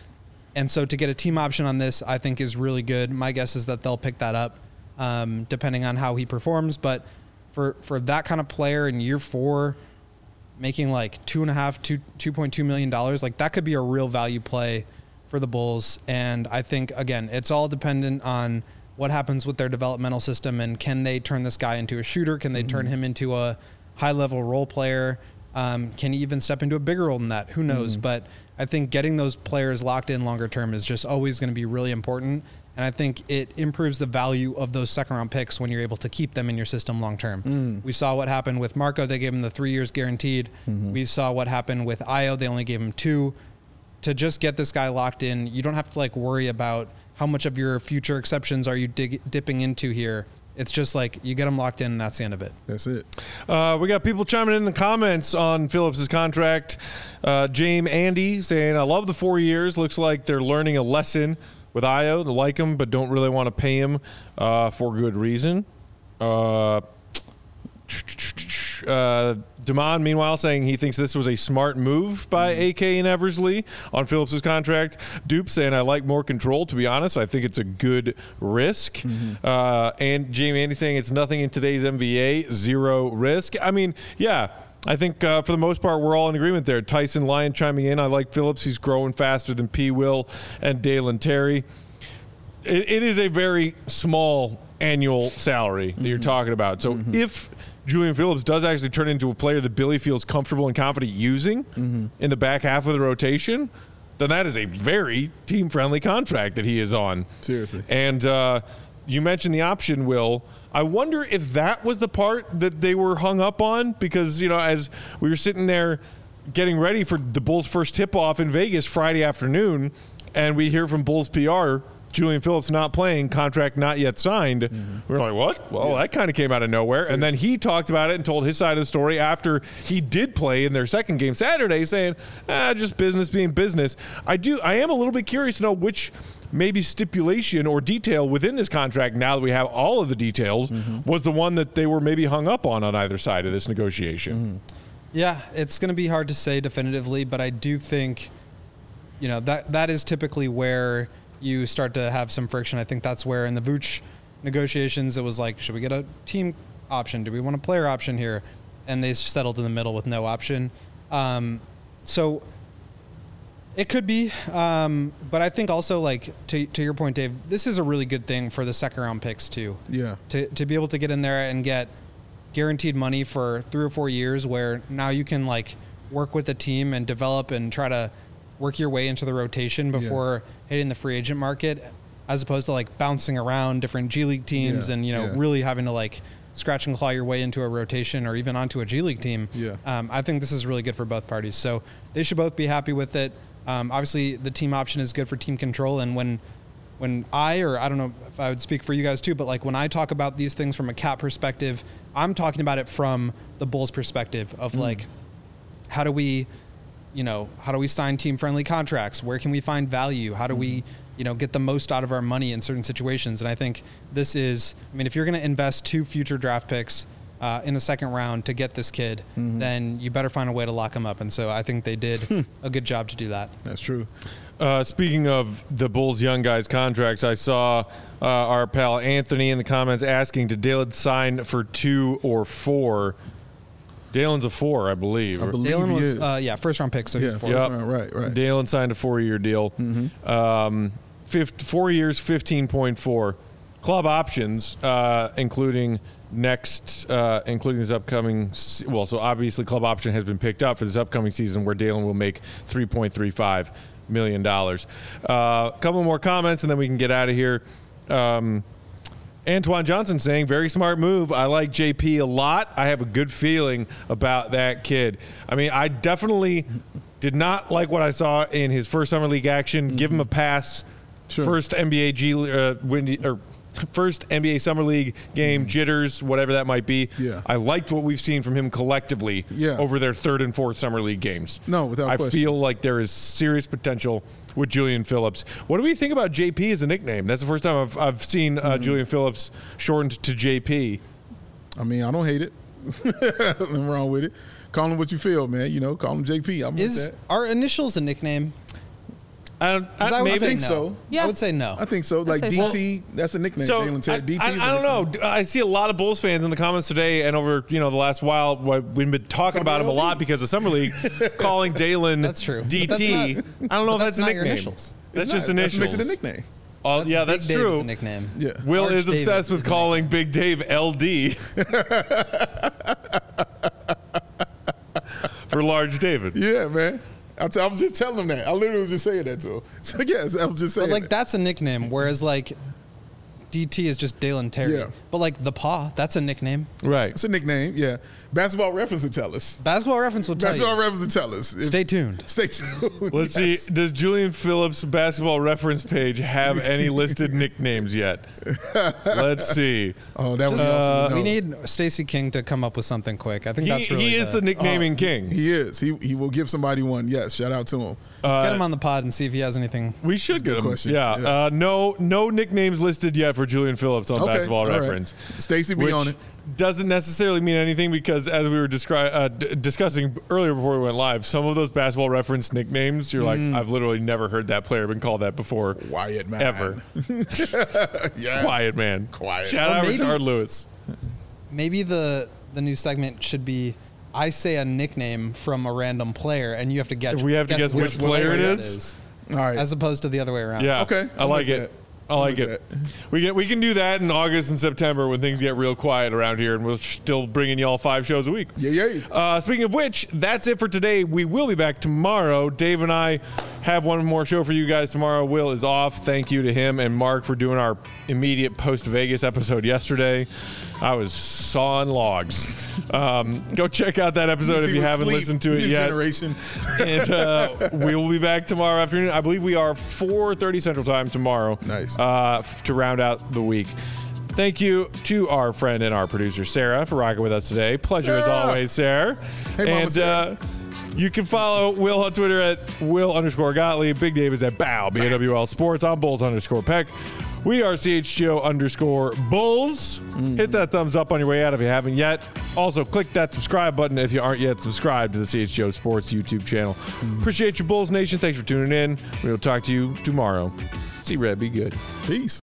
E: And so to get a team option on this, I think is really good. My guess is that they'll pick that up, um, depending on how he performs. But for for that kind of player in year four, making like two and a half, two two point two million dollars, like that could be a real value play for the Bulls. And I think again, it's all dependent on what happens with their developmental system and can they turn this guy into a shooter? Can they mm-hmm. turn him into a high level role player? Um, can he even step into a bigger role than that? Who knows? Mm-hmm. But I think getting those players locked in longer term is just always going to be really important. And I think it improves the value of those second round picks when you're able to keep them in your system long term. Mm. We saw what happened with Marko. They gave him the three years guaranteed. Mm-hmm. We saw what happened with Ayo. They only gave him two. To just get this guy locked in, you don't have to like worry about how much of your future exceptions are you dig- dipping into here. It's just like you get them locked in and that's the end of it.
D: That's it.
B: Uh, we got people chiming in the comments on Phillips's contract. Uh, James Andy saying, I love the four years. Looks like they're learning a lesson with Ayo. They like him, but don't really want to pay him uh, for good reason. Uh, (tsk) uh, Damon, meanwhile, saying he thinks this was a smart move by AK and Eversley on Phillips's contract. Dupe saying, I like more control, to be honest. I think it's a good risk. Uh, and Jamie Andy saying it's nothing in today's NBA, zero risk. I mean, yeah. I think uh, for the most part, we're all in agreement there. Tyson Lyon chiming in. I like Phillips. He's growing faster than P. Will and Dalen Terry it, it is a very small annual salary that you're talking about. So if Julian Phillips does actually turn into a player that Billy feels comfortable and confident using in the back half of the rotation, then that is a very team friendly contract that he is on.
D: Seriously.
B: And uh, you mentioned the option, Will. I wonder if that was the part that they were hung up on because, you know, as we were sitting there getting ready for the Bulls' first tip off in Vegas Friday afternoon, and we hear from Bulls PR. Julian Phillips not playing, contract not yet signed. Mm-hmm. We're like, what? Well, that kind of came out of nowhere. And then he talked about it and told his side of the story after he did play in their second game Saturday, saying, ah, just business being business. I do. I am a little bit curious to know which maybe stipulation or detail within this contract, now that we have all of the details, mm-hmm. was the one that they were maybe hung up on on either side of this negotiation. Mm-hmm.
E: Yeah, it's going to be hard to say definitively, but I do think, you know, that that is typically where you start to have some friction. I think that's where in the Vooch negotiations, it was like, should we get a team option? Do we want a player option here? And they settled in the middle with no option. Um, so it could be, um, but I think also like to to your point, Dave, this is a really good thing for the second round picks too
D: Yeah.
E: to, to be able to get in there and get guaranteed money for three or four years where now you can like work with the team and develop and try to work your way into the rotation before hitting the free agent market, as opposed to like bouncing around different G League teams
D: Yeah,
E: and you know
D: yeah.
E: really having to like scratch and claw your way into a rotation or even onto a G League team.
D: Yeah.
E: Um, I think this is really good for both parties. So they should both be happy with it. Um, obviously, the team option is good for team control, and when when I or I don't know if I would speak for you guys too, but like when I talk about these things from a cap perspective, I'm talking about it from the Bulls perspective of like how do we you know how do we sign team friendly contracts? Where can we find value? How do we you know get the most out of our money in certain situations? And i think this is i mean if you're going to invest two future draft picks uh, in the second round to get this kid then you better find a way to lock him up. And so i think they did a good job to do that.
D: That's true.
B: Uh, speaking of the Bulls young guys contracts, I saw uh, our pal Anthony in the comments asking to Dalen sign for two or four. Dalen's a four, I believe.
D: I believe
E: Dalen was uh, yeah first round pick so
D: yeah,
E: he's four
D: first
B: Yep.
D: round, right, right.
B: Dalen signed a four-year deal. Um, fif- four years, fifteen point four. Club options, uh, including next, uh, including this upcoming. se- Well, so obviously, club option has been picked up for this upcoming season, where Dalen will make three point three five million dollars. A couple more comments, and then we can get out of here. Um, Antoine Johnson saying, very smart move. I like JP a lot. I have a good feeling about that kid. I mean, I definitely did not like what I saw in his first summer league action. Give him a pass.
D: Sure.
B: First NBA G uh, windy or first NBA summer league game jitters, whatever that might be.
D: Yeah.
B: I liked what we've seen from him collectively
D: Yeah.
B: over their third and fourth summer league games.
D: No, without
B: I
D: question.
B: feel like there is serious potential with Julian Phillips. What do we think about JP as a nickname? That's the first time I've, I've seen uh,
D: Mm-hmm.
B: Julian Phillips shortened to JP.
D: I mean, I don't hate it. (laughs) Nothing wrong with it. Call him what you feel, man. You know, call him JP. I'm
E: is
D: with that.
E: our initials a nickname
B: I, don't- I,
E: I would
B: maybe
E: say
D: think
E: no.
D: so.
C: Yeah.
E: I would say no.
D: I think so. Like
C: say so.
D: DT, that's a nickname.
B: So
D: Dalen
B: I,
D: DT
B: I-
D: is a
B: I don't know. I see a lot of Bulls fans in the comments today and over you know the last while. We've been talking about him a lot because of summer league, (laughs) calling Dalen
E: That's true.
B: DT.
E: that's not-
B: I don't know if that's,
E: that's
B: a nickname.
E: initials.
B: That's
D: It's
B: just
D: not.
B: initials.
D: That makes it a nickname.
B: Oh, yeah,
E: Big
B: that's
E: Dave is
B: true.
E: a nickname
D: Yeah.
B: Will
E: Arch
B: is
E: David
B: obsessed with
E: is
B: calling Big Dave LD (laughs) for Large David.
D: Yeah, man. I, t- I was just telling him that. I literally was just saying that to him. (laughs) So yes, I was just saying.
E: But like
D: that.
E: that's a nickname, whereas like DT is just Dalen Terry.
D: Yeah.
E: But like the Paw, that's a nickname.
B: Right.
D: It's a nickname. Yeah. Basketball reference will tell us.
E: Basketball Reference will tell us.
D: Basketball
E: you.
D: reference will tell us. If-
E: Stay tuned.
D: Stay tuned.
B: Let's
D: Yes.
B: see. Does Julian Phillips' basketball reference page have any listed (laughs) nicknames yet? Let's see.
D: Oh, that was
E: Just-
D: awesome. to
E: We
D: know.
E: need Stacey King to come up with something quick. I think
B: He,
E: that's really
B: he is the nicknaming king.
D: He is. He he will give somebody one. Yes. Shout out to him.
E: Let's get
B: Uh,
E: him on the pod and see if he has anything.
B: We should get
D: good
B: him.
D: question.
B: Yeah.
D: Yeah.
B: Uh, no, no nicknames listed yet for Julian Phillips on
D: Okay,
B: Basketball
D: all right.
B: Reference.
D: Stacey be
B: which
D: on it.
B: Doesn't necessarily mean anything because, as we were descri- uh, d- discussing earlier before we went live, some of those Basketball Reference nicknames, you're
D: Mm.
B: like, I've literally never heard that player been called that before.
D: Wyatt man.
B: Ever. (laughs) (laughs)
D: yeah.
B: Quiet man.
D: Quiet.
B: Shout
E: Or
B: out
E: maybe-
B: Richard Lewis.
E: Maybe the the new segment should be I say a nickname from a random player and you have to guess.
B: We have to guess which player it
E: that
B: is?
D: All right.
E: as opposed to the other way around.
B: Yeah.
D: Okay,
B: I
D: I'm
B: like
D: with
B: it.
D: that.
B: I like it. (laughs) We can we can do that in August and September when things get real quiet around here, and we're still bringing y'all five shows a week.
D: Yeah, yeah.
B: Uh, speaking of which, that's it for today. We will be back tomorrow. Dave and I have one more show for you guys tomorrow. Will is off. Thank you to him and Mark for doing our immediate post Vegas episode yesterday. I was sawing logs. (laughs) Um, go check out that episode if you haven't
D: asleep.
B: listened to it
D: New
B: yet.
D: Generation. (laughs)
B: and uh, we will be back tomorrow afternoon. I believe we are 4:30 Central Time tomorrow.
D: Nice.
B: Uh, to round out the week. Thank you to our friend and our producer Sarah for rocking with us today. Pleasure as always, Sarah.
D: Hey, Mama
B: and
D: Sarah.
B: Uh, you can follow Will on Twitter at Will underscore Gottlieb. Big Dave is at Bawl B A W L Sports. I'm Bulls underscore Peck. We are CHGO underscore Bulls.
D: Mm-hmm.
B: Hit that thumbs up on your way out if you haven't yet. Also, click that subscribe button if you aren't yet subscribed to the CHGO Sports YouTube channel.
D: Mm-hmm.
B: Appreciate you, Bulls Nation. Thanks for tuning in. We will talk to you tomorrow. See Red, be good.
D: Peace.